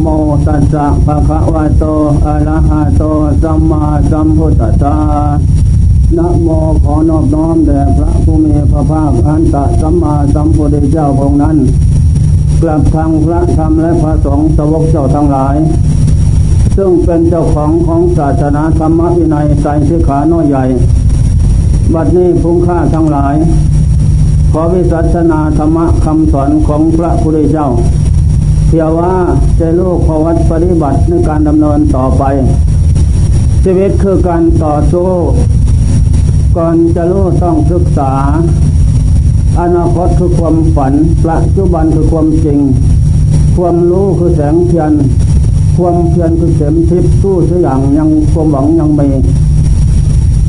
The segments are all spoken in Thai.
โมตัสสะภะคะวะโต อะระหะโต สัมมาสัมพุทธัสสะนะโมขอนอบน้อมแด่พระผู้มีพระภาคอันตะสัมมาสัมพุทธเจ้าองค์นั้น กลับทางพระธรรมและพระสงฆ์สวกเจ้าทั้งหลาย ซึ่งเป็นเจ้าของของศาสนาธรรมวินัยใจสิขาน้อยใหญ่ บัดนี้พุ่งค่าทั้งหลาย ขอวิสัชนาธรรมคำสอนของพระพุทธเจ้า เพียว่าจะลูกภวัตปฏิบัติในการดำเนินต่อไป ชีวิตคือการต่อสู้ก่อนจะรู้ต้องศึกษา อนาคตคือความฝันปัจจุบันคือความจริง ความรู้คือแสงเทียน ความเพียรคือเข็มทิพย์สู้สียอย่างยังความหวังยังมี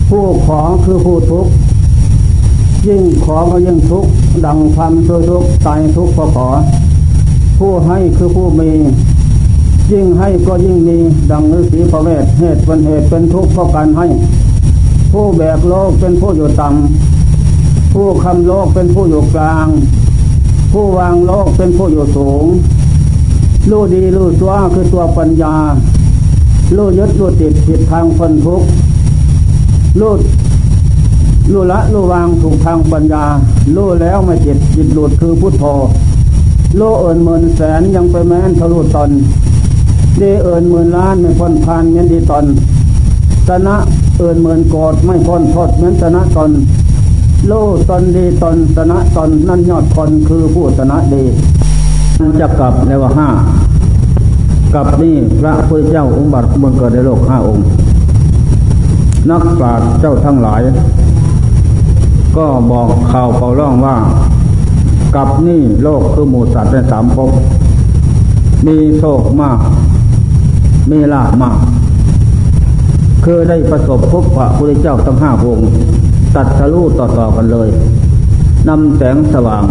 ผู้ขอคือผู้ทุกข์ยิ่งขอก็ยิ่งทุกข์ดังความโดยทุกข์ตายทุกข์พอขอ ผู้ให้คือผู้มี ยิ่งให้ก็ยิ่งมี ดังฤาษีพระเวทเหตุเป็นเหตุเป็นทุกข์เพราะการให้ ผู้แบกโลกเป็นผู้อยู่ต่ำผู้คำโลกเป็นผู้อยู่กลาง ผู้วางโลกเป็นผู้อยู่สูง รู้ดีรู้ตัวคือตัวปัญญา รู้ยึดรู้ติดผิดทางคนทุกข์รู้รู้ละรู้วางถูกทางปัญญารู้แล้วไม่จิตจิตหลุดคือพุทโธ รู้เอินหมื่นแสนยังไปแม้นทะลุตนดีเอินหมื่นล้านไม่พ้นพานเงี้ยดีตนชนะเอินหมื่นโกดไม่พ้นโทษเหมือนชนะตนรู้ตนดีตนชนะตนนั่นยอดคนคือผู้ชนะดีมันจะกลับในว่าห้ากลับนี่พระพุทธเจ้าองค์บัตรบังเกิดในโลกห้าองค์ นักปราชญ์เจ้าทั้งหลาย ก็บอกข่าวเป่าร่องว่า กับนี่โลกคือหมูสัตว์ในสามภพมีโชคมาก มีลาภมาก คือได้ประสบพบพระพุทธเจ้าทั้งห้าองค์ตัดทะลุต่อๆกันเลยนำแสงสว่าง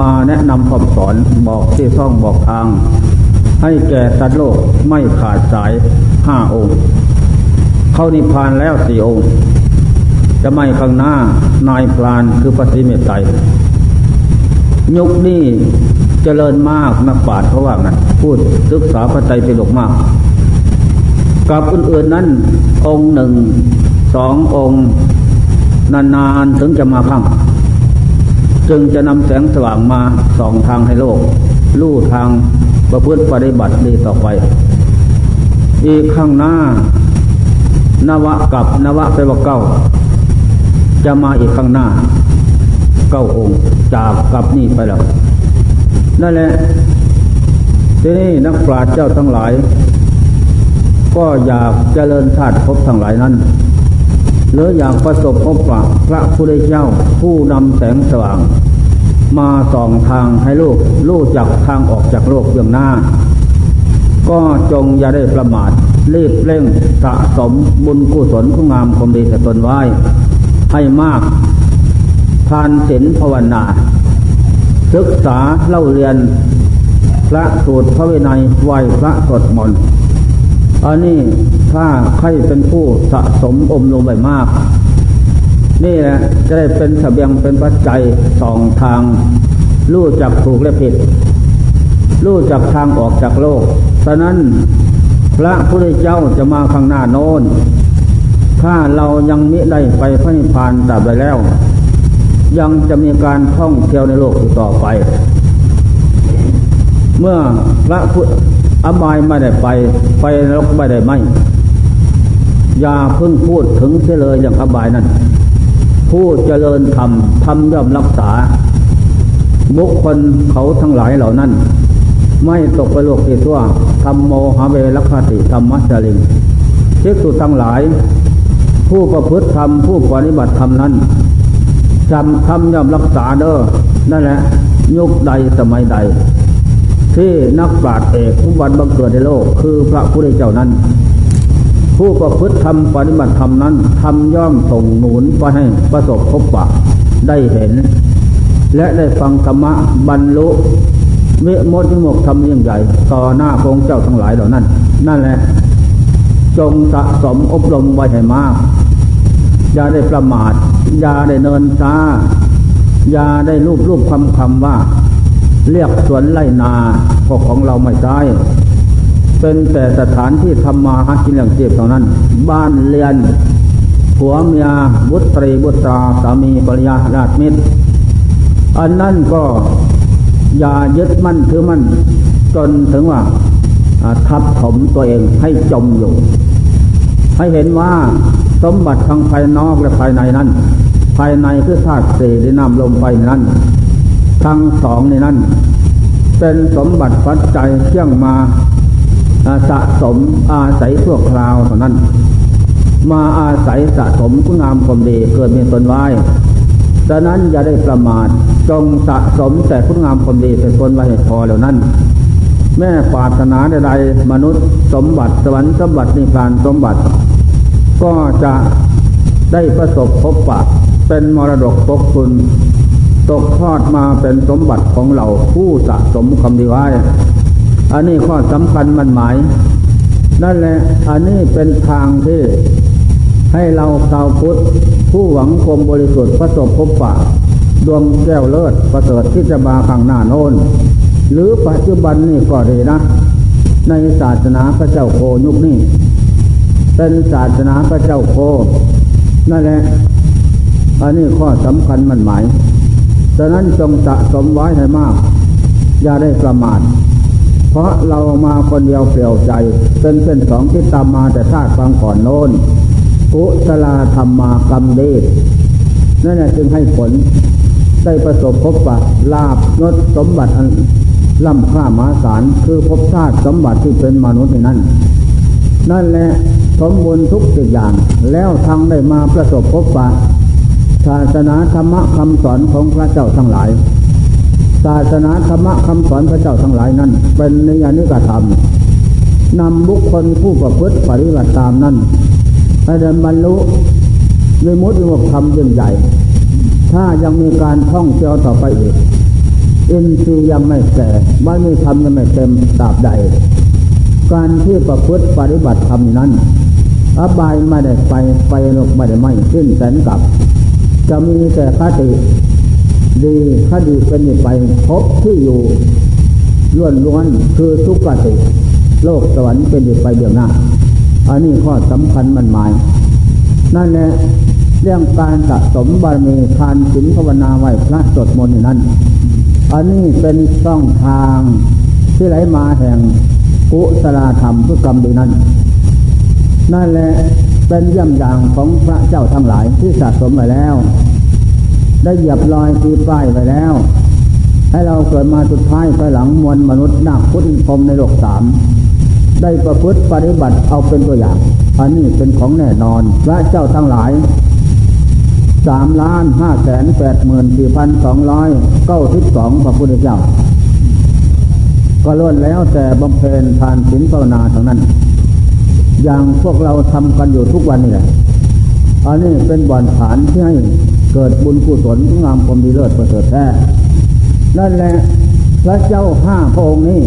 มาแนะนำคำสอนบอกที่ซ่องบอกทาง ให้แก่สัตว์โลกไม่ขาดสายห้าองค์ เข้านิพพานแล้วสี่องค์ จะไม่ข้างหน้านายพรานคือปฏิเมตไตร ยุคนี้เจริญมากนักปราชญ์เขาว่างั้นพูดศึกษาพระไตรปิฎกมาก กับอื่นๆนั้น องค์หนึ่งสององค์นานๆถึงจะมาพังจึงจะนำแสงสว่างมาส่องทางให้โลก ลู่ทางประพฤติปฏิบัติดีต่อไป อีกข้างหน้านวะกับนวะไปว่าเก้า จะมาอีกข้างหน้า เก้าองค์จากกับนี่ไปแล้วนั่นแหละทีนี้นักปราชญ์เจ้าทั้งหลาย ก็อยากเจริญชาติพบทั้งหลายนั้นหรืออยากประสบพบปะพระพุทธเจ้าผู้นำแสงสว่าง มาส่องทางให้ลูกลูกจากทางออกจากโลกเบื้องหน้า ก็จงอย่าได้ประมาทรีบเร่งสะสมบุญกุศลคุณงามความดีแต่ตนไว้ ให้มาก ทานศีลภาวนา ศึกษาเล่าเรียนพระสูตรพระวินัยไหวพระสดมนอันนี้ถ้าใครเป็นผู้สะสมอมลงไปมาก นี่แหละจะได้เป็นสเสบียงเป็นปัจจัยสองทาง รู้จักถูกและผิด รู้จักทางออกจากโลกฉะนั้นพระพุทธเจ้าจะมาข้างหน้าโน้น ถ้าเรายังมิได้ไปพระนิพพานตัดไปแล้ว ยังจะมีการท่องเที่ยวในโลกต่อไป เมื่อพระพุทธอบายไม่ได้ไป ไปนรกไม่ได้ไหมอย่าเพิ่งพูดถึงเสียเลยอย่างอบายนั้นผู้เจริญธรรมธรรมย่อมรักษา บุคคลเขาทั้งหลายเหล่านั้น ไม่ตกไปโลกที่ทั่วธรรมโมหะเวรคติธรรมะจริงเช็คสุทั้งหลาย ผู้ประพฤติธรรมผู้ปฏิบัติธรรมนั้น จำธรรมย่อมรักษาเด้อนั่นแหละ ยุคใดสมัยใด ที่นักปราชญ์เอกผู้วันบังเกิดในโลก คือพระพุทธเจ้านั้น ผู้ประพฤติธรรมปฏิบัติธรรมนั้นทำย่อมส่งหนุนไปให้ประสบพบปะได้เห็น และได้ฟังธรรมะบรรลุเมมดวิมกทำยิ่งใหญ่ ต่อหน้าพระเจ้าทั้งหลายเหล่านั้น นั่นแหละ จงสะสมอบรมไว้ให้มาก อย่าได้ประมาท อย่าได้เนินช้า อย่าได้รูปรูปคำคำว่า เรียกสวนไล่นาพวกของเราไม่ได้เป็นแต่สถานที่ทำมาหากินเลี้ยงชีพเท่านั้น บ้านเรียนผัวเมียบุตรีบุตราสามีภรรยาราชมิตร อันนั้นก็อย่ายึดมั่นถือมั่นจนถึงว่าทับถมตัวเองให้จมอยู่ ให้เห็นว่า สมบัติทางภายนอกและภายในนั้น ภายในคือธาตุสี่ดินน้ำลมไฟนั้น ทั้งสองในนั้น เป็นสมบัติปัจจัยเชื่องมาสะสมอาศัยชั่วคราวเท่านั้น มาอาศัยสะสมคุณงามความดีเกิดมีตนไว้ดังนั้นอย่าได้ประมาทจงสะสมแต่คุณงามความดีเป็นคนไว้ให้พอแล้วนั้น แม่ปรารถนาใดๆมนุษย์สมบัติสวรรค์สมบัตินิพพานสมบัติ ก็จะได้ประสบพบปะเป็นมรดกตกคุณตกทอดมาเป็นสมบัติของเราผู้สะสมคำดีไว้ อันนี้ข้อสำคัญมันหมาย นั่นแหละ อันนี้เป็นทางที่ให้เราชาวพุทธ ผู้หวังความบริสุทธิ์ประสบพบปะดวงแก้วเลิศประเสริฐที่จะมาข้างหน้าโน้น หรือปัจจุบันนี่ก็ดีนะ ในศาสนาพระเจ้าโคยุคนี้ เป็นศาสนาพระเจ้าโค นั่นแหละ อันนี้ข้อสำคัญมันหมายฉะนั้นจงสะสมไว้ให้มาก อย่าได้ประมาทเพราะเรามาคนเดียวเปลี่ยวใจ เป็นเส้นสองที่ตามมาแต่ชาติฟังก่อนโน้นกุศลธรรมากรรมเดชนั่นแหละจึงให้ผล ได้ประสบพบปะลาบยศสมบัติอันล่ำค่ามาสารคือพบชาติสมบัติที่เป็นมนุษย์ในนั้น นั่นแหละ สมบูรณ์ทุกสิ่งอย่าง แล้วทางได้มาประสบพบปะศาสนาธรรมะคำสอนของพระเจ้าทั้งหลาย ศาสนาธรรมะคำสอนพระเจ้าทั้งหลายนั้น เป็นนิยานิกธรรมนำบุคคลผู้ประพฤติปฏิบัติตามนั้นให้ได้บรรลุในมุติวกธรรมยิ่งใหญ่ ถ้ายังมีการท่องเที่ยวต่อไปอีกอินทรีย์ยังไม่แก่ไม่มีธรรมยังไม่เต็มตราบใด การที่ประพฤติปฏิบัติธรรมนั้น อบายไม่ได้ไปไปลกไม่ได้ไม่สิ้นแสนกับ จะมีแต่คติ ดีคดีเป็นไปพบที่อยู่ล้วนล้วนคือทุกขติ โลกสวรรค์เป็นไปเดียวหน้า อันนี้ข้อสำคัญมันหมาย นั่นแหละเรื่องการสะสมบารมีทานศีลภาวนาไหวพระสดมนต์นั้น อันนี้เป็นช่องทางที่ไหลมาแห่งกุศลธรรมพุทธกรรมดีนั้น นั่นแหละเป็นย่ำอย่างของพระเจ้าทั้งหลายที่สะสมไว้แล้ว ได้เหยียบรอยตีป้ายไว้แล้ว ให้เราเกิดมาสุดท้ายภายหลังมวลมนุษย์นักพุทธพรมในโลกสามได้ประพฤติปฏิบัติเอาเป็นตัวอย่าง อันนี้เป็นของแน่นอนพระเจ้าทั้งหลายสามล้านห้าแสนแปดหมื่นสี่พันสองร้อยเก้าสิบสองพระพุทธเจ้า ก็ล้วนแล้วแต่บำเพ็ญทานศีลภาวนาทั้งนั้น อย่างพวกเราทำกันอยู่ทุกวันนี่แหละอันนี้เป็นบ่อนฐานที่ให้เกิดบุญกุศลงามความดีเลิศประเสริฐแท้นั่นแหละพระเจ้าห้าพระองค์นี้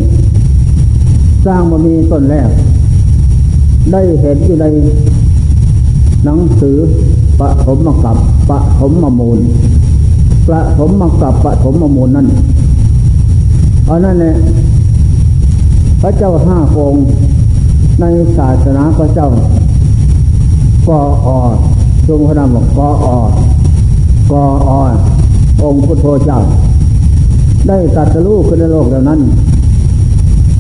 สร้างมามีต้นแรก ได้เห็นอยู่ในหนังสือปฐมมกับปฐมมมูลปฐมมกับปฐมมมูลนั่นอันนั้นเนี่ยพระเจ้าห้าองค์ ในศาสนาพระเจ้ากออทรงพระนามบอกกออกออองค์พุทโธเจ้า ได้ตัดสู้ขึ้นในโลกแล้วนั้น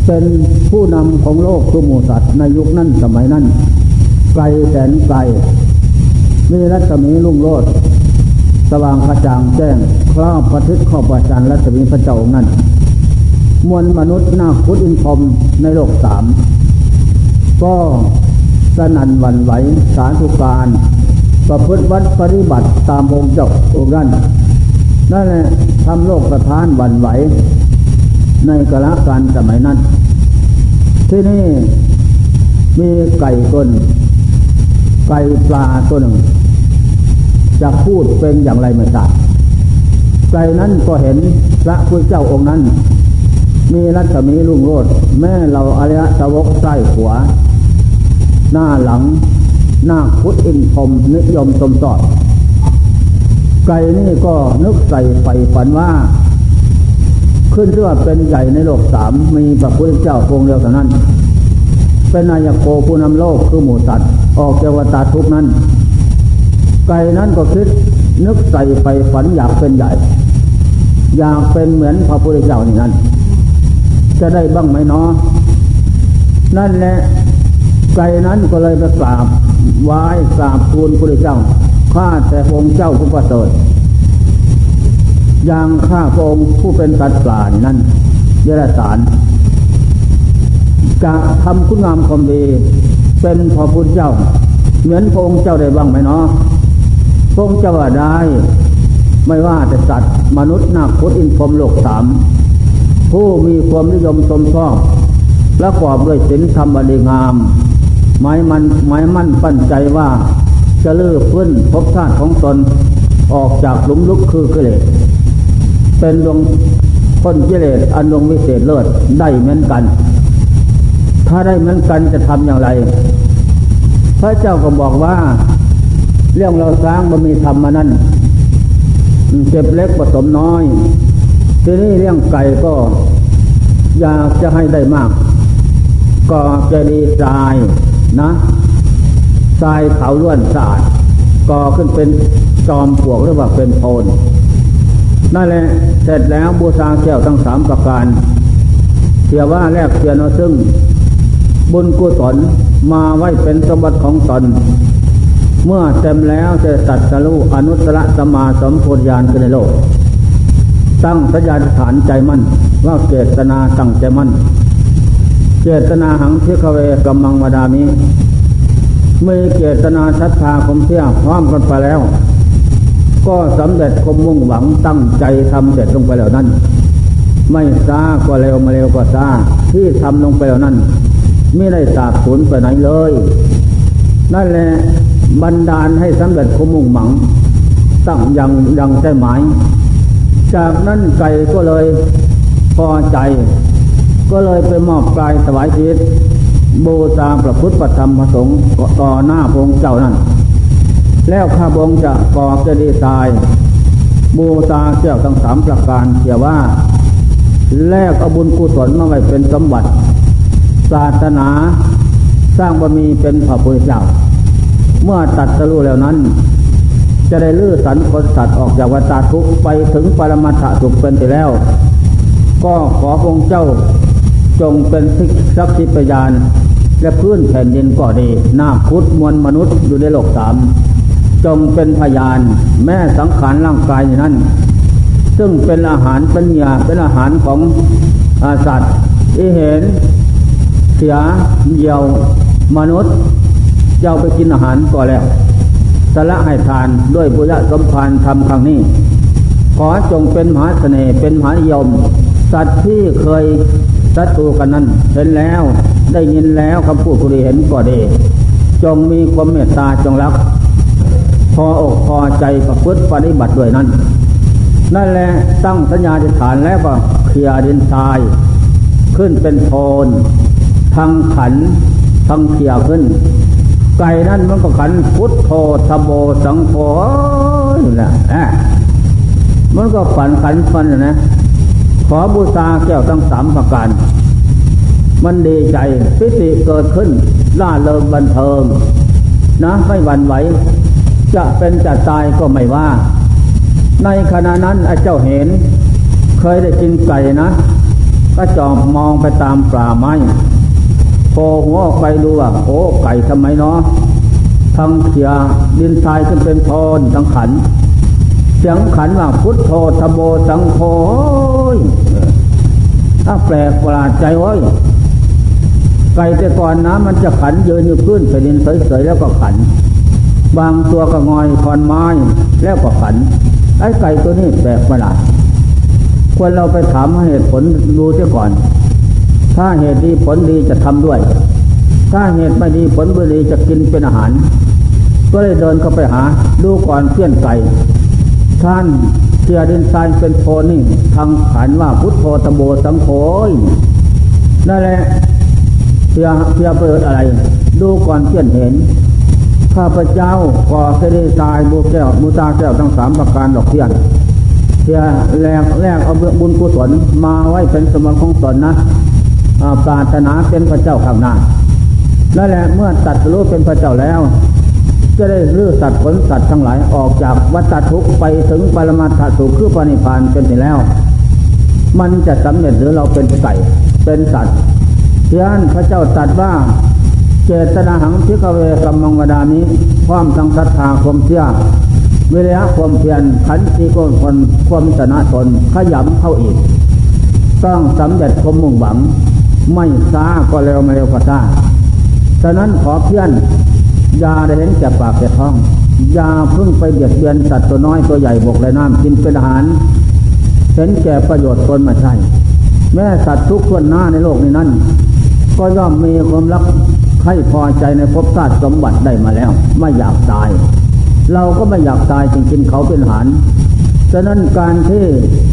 เป็นผู้นำของโลกทุกหมู่สัตว์ในยุคนั้นสมัยนั้น ไกลแสนไกล มีรัศมีลุ่งโลดสว่างกระจ่างแจ้งครอบพระทิศขอบประจันรัศมีพระเจ้าองค์นั้น มวลมนุษย์นาคุดอินทรมในโลกสาม ก็สนันวันไหวสาธุการ ประพฤติวัดปฏิบัติตามองค์เจ้าองค์นั้นนั่นแหละทำโลกสะท้านวันไหว ในกละการสมัยนั้น ที่นี่มีไก่ต้น ไก่ปลาตัวหนึ่งจะพูดเป็นอย่างไรไม่ทราบไก่นั้นก็เห็นพระพุทธเจ้าองค์นั้น มีรัศมีรุ่งโรจน์แม่เราอริยสวกใต้ขวา หน้าหลัง หน้าพุทธอินพรมนิยมสมสอด ไก่นี่ก็นึกใส่ไฟฝันว่า ขึ้นเชื่อเป็นใหญ่ในโลกสามมีพระพุทธเจ้าองค์เดียวเท่านั้น เป็นนายโกผู้นำโลกคือหมูสัตว์ออกจากวัฏทุกนั้น ไก่นั้นก็คิดนึกใส่ไปฝันอยากเป็นใหญ่ อยากเป็นเหมือนพระพุทธเจ้านี่นั่นจะได้บ้างไหมเนาะนั่นแหละ ไก่นั้นก็เลยไปกราบไหว้กราบทูลพระเจ้า ข้าแต่องค์เจ้าผู้ประเสริฐอย่างข้าพระองค์ผู้เป็นตัดปลานี่นั่นเดรัจฉานจะทำคุณงามความดี เป็นพอพุทธเจ้า เหมือนพระองค์เจ้าได้บ้างไหมเนาะพระองค์เจ้าว่าได้ ไม่ว่าแต่สัตว์ มนุษย์นาคุตอินพรมโลกสามผู้มีความนิยมสมชอบและกอบด้วยศีลธรรมบริงาม หมายมันหมายมั่นปั้นใจว่าจะเลื่อพื้นพบชาติของตนออกจากหลุมลุกคือกิเลสเป็นดวงพ้นกิเลสอันดวงวิเศษเลิศได้เหมือนกัน ถ้าได้เหมือนกันจะทำอย่างไร พระเจ้าก็บอกว่า เรื่องเราสร้างบารมีธรรมมานั้นเก็บเล็กผสมน้อย ทีนี้เรื่องไก่ก็ อยากจะให้ได้มาก ก็จะดีทราย นะทรายเขาล้วนสะอาดก่อขึ้นเป็นจอมปวกหรือว่าเป็นโพนนั่นแหละเสร็จแล้วบูชาแก้วทั้งสามประการเสียว่าแรกเสียนอซึ่ง บุญกุศลมาไว้เป็นสมบัติของตนเมื่อเต็มแล้วจะตัดสรุอนุตตรสมาสมโพธิญาณขึ้นในโลก ตั้งสัญญาฐานใจมั่นว่าเกตนาตั้งใจมั่น เจตนาหังเทคเวกัมมังวดามิมีเจตนาศรัทธาคมเที่ยพร้อมกันไปแล้ว ก็สำเร็จคมมุ่งหวังตั้งใจทำเสร็จลงไปแล้วนั้น ไม่ซาก็เร็วมาเร็วก็ซาที่ทำลงไปแล้วนั้นไม่ได้สาบสูญไปไหนเลย นั่นแหละบันดาลให้สำเร็จคมมุ่งหวัง ตั้งยังยังใจหมาย จากนั้นไก่ก็เลยพอใจ ก็เลยไปมอบกายถวายชีวิตบูชาพระพุทธธรรมพระสงฆ์ต่อหน้าพระองค์เจ้านั้นแล้วข้าพระองค์จะก่อจะดีตาย บูชาเจ้าทั้งสามประการเสียว่า แลกเอาบุญกุศลมาไว้เป็นสมบัติ ศาสนาสร้างบารมีเป็นพระพุทธเจ้า เมื่อตัดสรู้แล้วนั้น จะได้ลื้อสันคนสัตว์ออกจากวัฏทุกไปถึงปรมาถสุขเป็นไปแล้ว ก็ขอพระองค์เจ้า จงเป็นสักษิพยาน และพื้นแผ่นดินก็ดีนาคุดมวลมนุษย์อยู่ในโลกสามจงเป็นพยาน แม่สังขารร่างกายนั้น ซึ่งเป็นอาหารเป็นยาเป็นอาหารของอาสัตว์ที่เห็น เสียเยียวมนุษย์เจ้าไปกินอาหารก็แล้วสละให้ทานด้วยบุญสมภารทำครั้งนี้ ขอจงเป็นมหาเสน่ห์เป็นมหานิยม สัตว์ที่เคย ศัตรูกันนั้นเห็นแล้วได้ยินแล้วคำพูดผู้ดีเห็นก็ดี จงมีความเมตตาจงรัก พออกพอใจประพฤติปฏิบัติด้วยนั้น นั่นแหละตั้งสัญญาฐานแล้วก็เคลียดินทราย ขึ้นเป็นโทนทั้งขันทั้งเคลียขึ้น ไก่นั่นมันก็ขันพุทโธทโบสังโฆนี่แหละมันก็ฝันขันฟันนะ ขอบูชาแก้วทั้งสามประการ มันดีใจพิติเกิดขึ้นล่าเริงบันเทิง นะไม่หวั่นไหว จะเป็นจะตายก็ไม่ว่า ในขณะนั้นไอ้เจ้าเห็น เคยได้กินไก่นะ ก็จอบมองไปตามป่าไม้โผล่หัวออกไปดูว่าโอ้ไก่ทำไมเนาะทั้งเขียดินทรายขึ้นเป็นโทนทั้งขัน เสียงขันว่าพุทโธธโมสังโฆถ้าแปลกประหลาดใจว้ยไก่แต่ก่อนน้ำมันจะขันยืนอยู่พื้นแผ่นดินเสยๆแล้วก็ขัน บางตัวก็งอยคอนไม้แล้วก็ขัน ไอ้ไก่ตัวนี้แปลกประหลาดควรเราไปถามเหตุผลดูเสียก่อน ถ้าเหตุดีผลดีจะทำด้วย ถ้าเหตุไม่ดีผลไม่ดีจะกินเป็นอาหาร ก็เลยเดินเข้าไปหา ดูก่อนเพื่อนไก่ ท่านเสียดินทรายเป็นโพนี่ทางขันว่าพุทโธตโบสังโฆนั่นแหละเสียเสียเปิดอะไร ดูก่อนเพื่อนเห็น ข้าพเจ้าก่อเสด็จตายบูแก้วมูตาแก้วทั้งสามประการดอกเทียนเสียแรกแรกเอาบุญกุศลมาไว้เป็นสมบัติของตนนะปรารถนาเป็นพระเจ้าข้างหน้านั่นแหละเมื่อตัดรู้เป็นพระเจ้าแล้ว จะได้ลื้อสัตว์ผลสัตว์ทั้งหลายออกจากวัฏทุกข์ไปถึงปรมาถสุขคือปณิพานเป็นไปแล้ว มันจะสำเร็จหรือเราเป็นไก่เป็นสัตว์เพื่อนพระเจ้าตัดว่าเจตนาหังพิกเวกัมมังวดามิพร้อมทังศรัทธาความเชื่อเวลาความเพียรขันติโกนคนความชนะตนขยำเข้าอีก ต้องสำเร็จความมุ่งหวัง ไม่ช้าก็เร็วไม่เร็วก็ช้าฉะนั้นขอเพื่ อนยาได้เห็นแก่ปากแก่ท้องยาพึ่งไปเบียดเบียนสัตว์ตัวน้อยตัวใหญ่บกและน้ำกินเป็นอาหารเห็นแก่ประโยชน์ตนมาใช่แม่สัตว์ทุกคนหน้าในโลกนี้นั้นก็ย่อมมีความรักใครพอใจในภพชาติสมบัติได้มาแล้ว ไม่อยากตาย เราก็ไม่อยากตายจึงกินเขาเป็นอาหารฉะนั้นการที่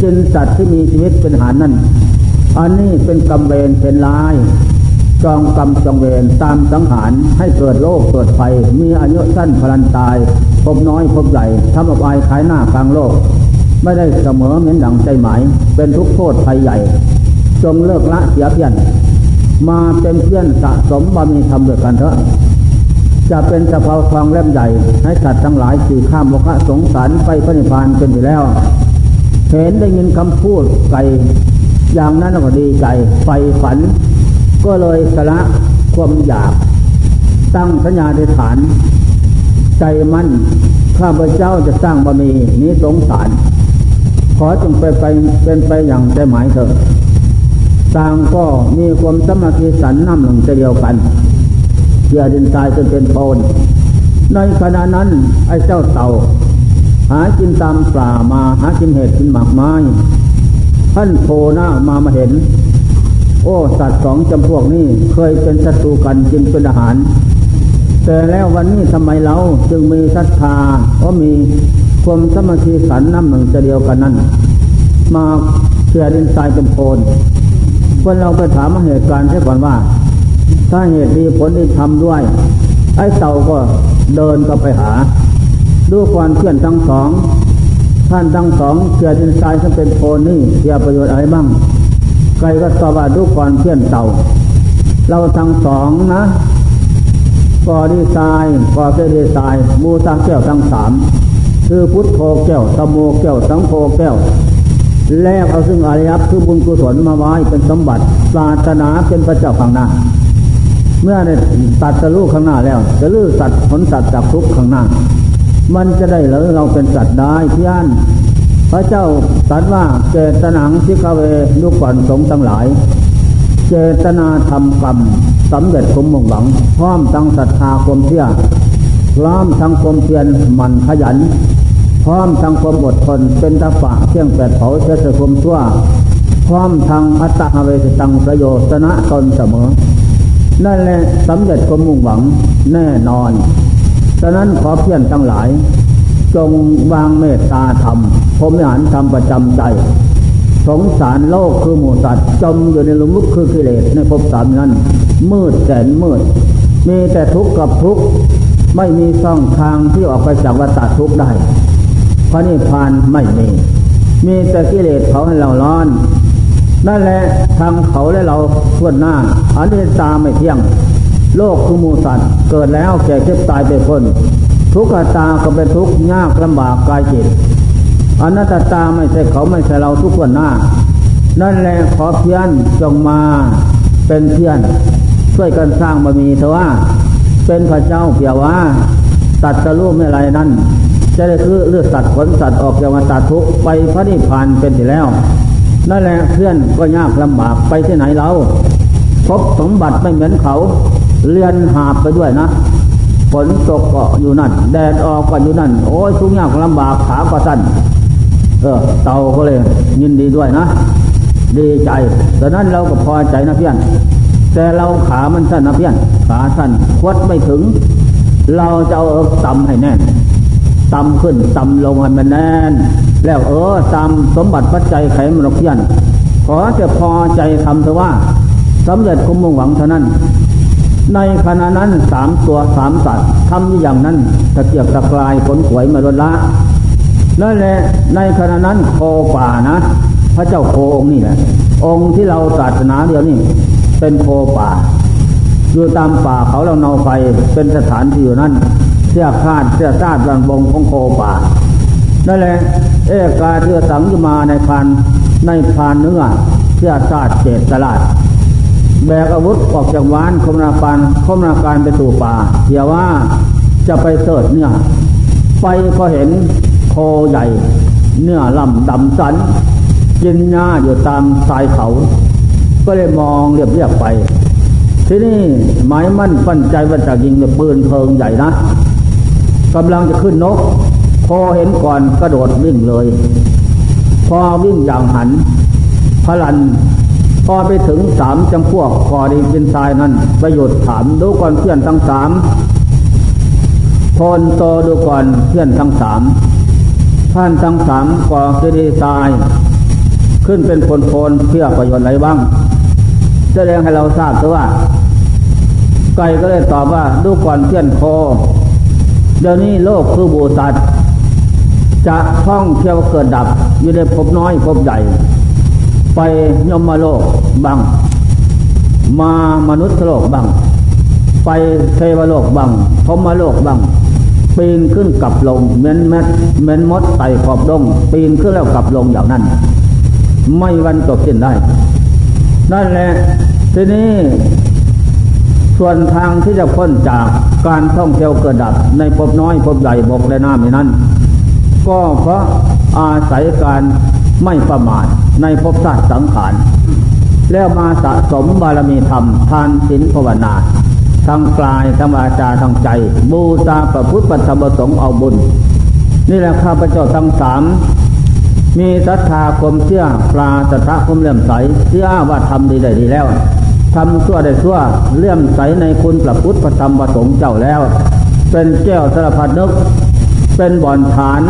กินสัตว์ที่มีชีวิตเป็นอาหารนั้นอันนี้เป็นกรรมเวรเป็นลาย จองกรรมจองเวรตามสังหารให้เกิดโรคเกิดไฟมีอายุสั้นพลันตายพบน้อยพบใหญ่ทำอบายขายหน้ากลางโลก ไม่ได้เสมอเหมือนดังใจหมาย เป็นทุกโทษภัยใหญ่ จงเลิกละเสียเพียน มาเป็นเพื่อนสะสมบารมีธรรมด้วยกันเถอะจะเป็นสะเพาทองเล่มใหญ่ ให้สัตว์ทั้งหลายสี่ข้ามโมฆะสงสารไปพระนิพพานเป็นอยู่แล้ว เห็นได้ยินคำพูดไกลอย่างนั้นก็ดีใจไฟฝัน ก็เลยสละความอยาก ตั้งสัญญาในฐาน ใจมั่นข้าพเจ้าจะสร้างบารมีนี้สงสาร ขอจงไปไปเป็นไปอย่างใจหมายเถิดต่างก็มีความสมาธิสันน้ำหนึ่งเดียวกันเยื่อดินทรายจนเป็นโพนในขณะนั้นไอ้เจ้าเต่า หากินตามป่ามาหากินเห็ดกินหมากไม้ท่านโผล่หน้ามามาเห็น อ้สัตว์สองจำพวกนี้เคยเป็นศัตรูกันกินเป็นอาหาร แต่แล้ววันนี้ทำไมเราจึงมีศรัทธาเพราะมีความสมาธิสันน้ำหนึ่งเดียวกันนั้น มาเชื่อดินทรายเป็นโพนคนเราไปถามเหตุการณ์ใช่ก่อนว่า ถ้าเหตุดีผลดีทำด้วย ไอ้เต่าก็เดินก็ไปหา ดูก่อนเพื่อนทั้งสอง ท่านทั้งสองเชื่อดินทรายจะเป็นโพนนี่เสียประโยชน์อะไรบ้าง ไกลก็ตอบว่าดูก่อนเพื่อนเต่า เราทั้งสองนะก่อดีทรายก่อเกดีทรายมูตาแก้วทั้งสามคือพุทโธแก้วตโมแก้วสังโฆแก้ว แลกเอาซึ่งอริยคือบุญกุศลมาไว้เป็นสมบัติศาสนาเป็นพระเจ้าข้างหน้า เมื่อได้ตัดจะลูกข้างหน้าแล้ว จะลื้อสัตว์ผลสัตว์จากทุกข้างหน้า มันจะได้หรือเราเป็นสัตว์ได้พี่อัน พระเจ้าตรัสว่าเจตนังสิกเวลูกก่อนสงทั้งหลาย เจตนาทำกรรมสำเร็จสมมุ่งหวัง พร้อมทั้งศรัทธาความเชื่อพร้อมทั้งความเพียรหมั่นขยัน พร้อมทางความอดทนเป็นตะปะเที่ยงแปดเผาเชื้อคมชั่วพร้อมทางอัตตาเวสตังประโยชนะตนเสมอ นั่นแหละสำเร็จความมุ่งหวังแน่นอน ฉะนั้นขอเพียรทั้งหลาย จงวางเมตตาธรรม พรมหานธรรมประจำใจ สงสารโลกคือหมูสัตว์จมอยู่ในลุมลุกคือกิเลสในภพสามนั้น มืดแสนมืด มีแต่ทุกข์กับทุกข์ไม่มีช่องทางที่ออกไปจากวัฏทุกข์ได้พระนิพพานไม่มี มีแต่กิเลสเผาให้เราร้อน นั่นแหละทางเขาและเราทวนหน้าอันนี้ตาไม่เที่ยง โลกคือมูสัตว์เกิดแล้วแก่เก็บตายไปคน ทุกขตาก็เป็นทุกข์ยากลำบากกายจิต อนัตตาไม่ใช่เขาไม่ใช่เราทุกคนหน้า นั่นแหละขอเพียนจงมาเป็นเพียนช่วยกันสร้างบารมีเถอะว่า เป็นพระเจ้าเพียว่าตัดสรู้ไม่ไรนั่นจะได้คือเลือดสัตว์ขนสัตว์ออกจากวัฏทุกไปพระนิพพานเป็นที่แล้ว นั่นแหละเพื่อนก็ยากลำบากไปที่ไหนเราพบสมบัติไม่เหมือนเขาเรียนหาบไปด้วยนะฝนตกก็อยู่นั่น แดดออกก็อยู่นั่น โอ้ยทุกยากลำบากขาก็สั้น เออ เต่าก็เลยยินดีด้วยนะ ดีใจดังนั้นเราก็พอใจนะเพื่อนแต่เราขามันสั้นนะเพื่อนขาสั้นคดไม่ถึง เราจะเอาต่ำให้แน่นต่ำขึ้นต่ำลงให้มันแน่น แล้วเออตามสมบัติปัจจัยไขมรกยันขอจะพอใจทำเถอะว่าสำเร็จคุ้มมุ่งหวังเท่านั้น ในขณะนั้นสามตัวสามสัตว์ทำอย่างนั้นตะเกียบตะกลายผลขวยมาลดละ นั่นแหละในขณะนั้นโคป่านะ พระเจ้าโคองค์นี่แหละองค์ที่เราศาสนาเดียวนี่เป็นโคป่า อยู่ตามป่าเขาเราเนาไฟเป็นสถานที่อยู่นั้นเสียคาดเสียซาดรันบงของโคป่านั่นแหละเอกาเทือสังยมาในพันในพานเนื้อเสียซาดเจตสลาดแบกอาวุธออกจากวานคมนาการคมนาการไปสู่ป่าเดี๋ยวว่าจะไปเสิร์ชเนี่ยไปก็เห็น ใหญ่ เนื้อลำดำสันกินหญ้าอยู่ตามสายเขา ก็เลยมองเรียบเรียบไป ที่นี่หมายมั่นปั้นใจว่าจะยิงปืนเพลิงใหญ่นะกำลังจะขึ้นนก พอเห็นก่อนกระโดดวิ่งเลย พอวิ่งอย่างหัน พลัน พอไปถึงสามจำพวกคอดีเป็นทรายนั้น ประโยชน์ถามดูก่อนเพื่อนทั้งสามพลโตดูก่อนเพื่อนทั้งสาม ท่านทั้งสามก่อคือดีทราย ขึ้นเป็นผลพลเพื่อประโยชน์อะไรบ้างแสดงให้เราทราบตัวว่า ไก่ก็เลยตอบว่าดูก่อนเพื่อนโค เดี๋ยวนี้โลกคือบูสัตจะท่องเที่ยวเกิดดับ อยู่ในภพน้อยภพใหญ่ ไปยมโลกบังมามนุษย์โลกบังไปเทวโลกบังพมโลกบัง ปีนขึ้นกับลงเหม้นแมดเหม้นมดไต่ขอบดงปีนขึ้นแล้วกลับลงอย่างนั้น ไม่วันจบสิ้นได้ นั่นแหละทีนี้ส่วนทางที่จะพ้นจากการท่องเที่ยวเกิดดับในภพน้อยภพใหญ่บกและน้ำนั้น ก็เพราะอาศัยการไม่ประมาทในภพชาติสังขาร แล้วมาสะสมบารมีธรรมทานศีลภาวนา ทางกายทางวาจาทางใจ บูชาประพุทธปฏิบัติสงเอาบุญ นี่แหละข้าพเจ้าทั้งสามมีศรัทธาความเชื่อปลาศรัทธาความเลื่อมใสเชื่อว่าทำดีได้ดีแล้วทำชั่วได้ชั่วเลื่อมใสในคุณพระพุทธพระธรรมพระสงฆ์เจ้าแล้ว เป็นแก้วสารพัดนึกเป็นบ่อนฐาน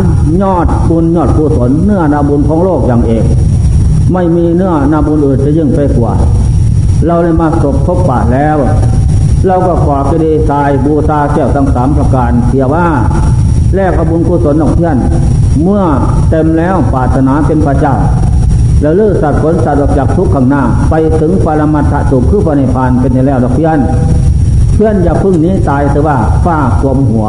ยอดบุญยอดกุศลเนื้อนาบุญของโลกอย่างเอกไม่มีเนื้อนาบุญอื่นจะยิ่งไปกว่า เราได้มาสบพบปะแล้ว เราก็ขอกระดีทรายบูตาแก้วทั้งสามประการเทียว่าแลกกับบุญกุศลของเพื่อน เมื่อเต็มแล้วปรารถนาเป็นพระเจ้า แล้วเลือสัตว์ผลสัตว์ออกจากทุกข์ข้างหน้า ไปถึงปรมัตถสุขคือพระนิพพานเป็นแล้วดอกเพื่อน เพื่อนอย่าพึ่งนี้ตายแต่ว่าฝ้ากลมหัว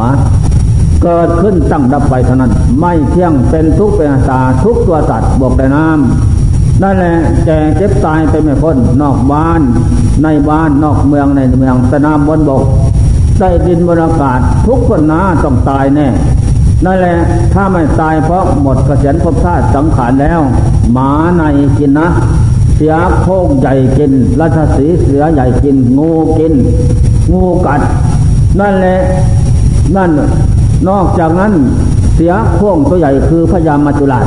เกิดขึ้นตั้งดับไปเท่านั้น ไม่เที่ยงเป็นทุกข์เป็นอาตาทุกตัวสัตว์บวกแต่น้ำ นั่นแหละแก่เจ็บตายไปไม่พ้นนอกบ้าน ในบ้านนอกเมืองในเมืองสนามบนบกใต้ดินบนอากาศทุกคนน้าต้องตายแน่นั่นแหละถ้าไม่ตายเพราะหมดกระเสียนภพชาติสังขารแล้ว หมาในกินนะ เสียโคกใหญ่กินราชสีเสือใหญ่กิน งูกิน งูกัด นั่นแหละนั่นนอกจากนั้นเสียโค้งตัวใหญ่คือพญามัจจุราช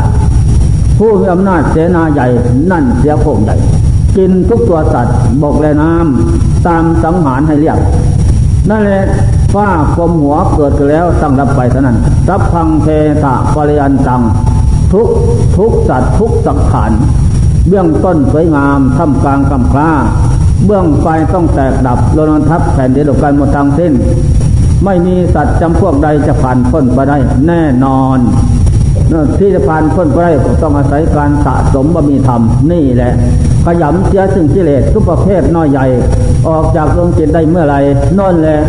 ผู้มีอำนาจเสนาใหญ่นั่นเสียโค้งใหญ่ กินทุกตัวสัตว์บกและน้ำตามสังหารให้เรียกนั่นแหละฟ้าคมหัวเกิดแล้วตั้งรับไปเท่านั้นรับพังเทตะปริยันตัง ทุกทุกสัตว์ทุกสังขารเบื้องต้นสวยงามท่ามกลางกำคล้า เบื้องปลายต้องแตกดับโลนทับแผ่นดินกันหมดทางสิ้น ไม่มีสัตว์จำพวกใดจะผ่านพ้นไปได้แน่นอน ที่จะผ่านพ้นไปได้ต้องอาศัยการสะสมบารมีธรรมนี่แหละ ขยำเสียซึ่งกิเลสทุกประเภทน้อยใหญ่ ออกจากดวงจิตได้เมื่อไรนั่นแหละ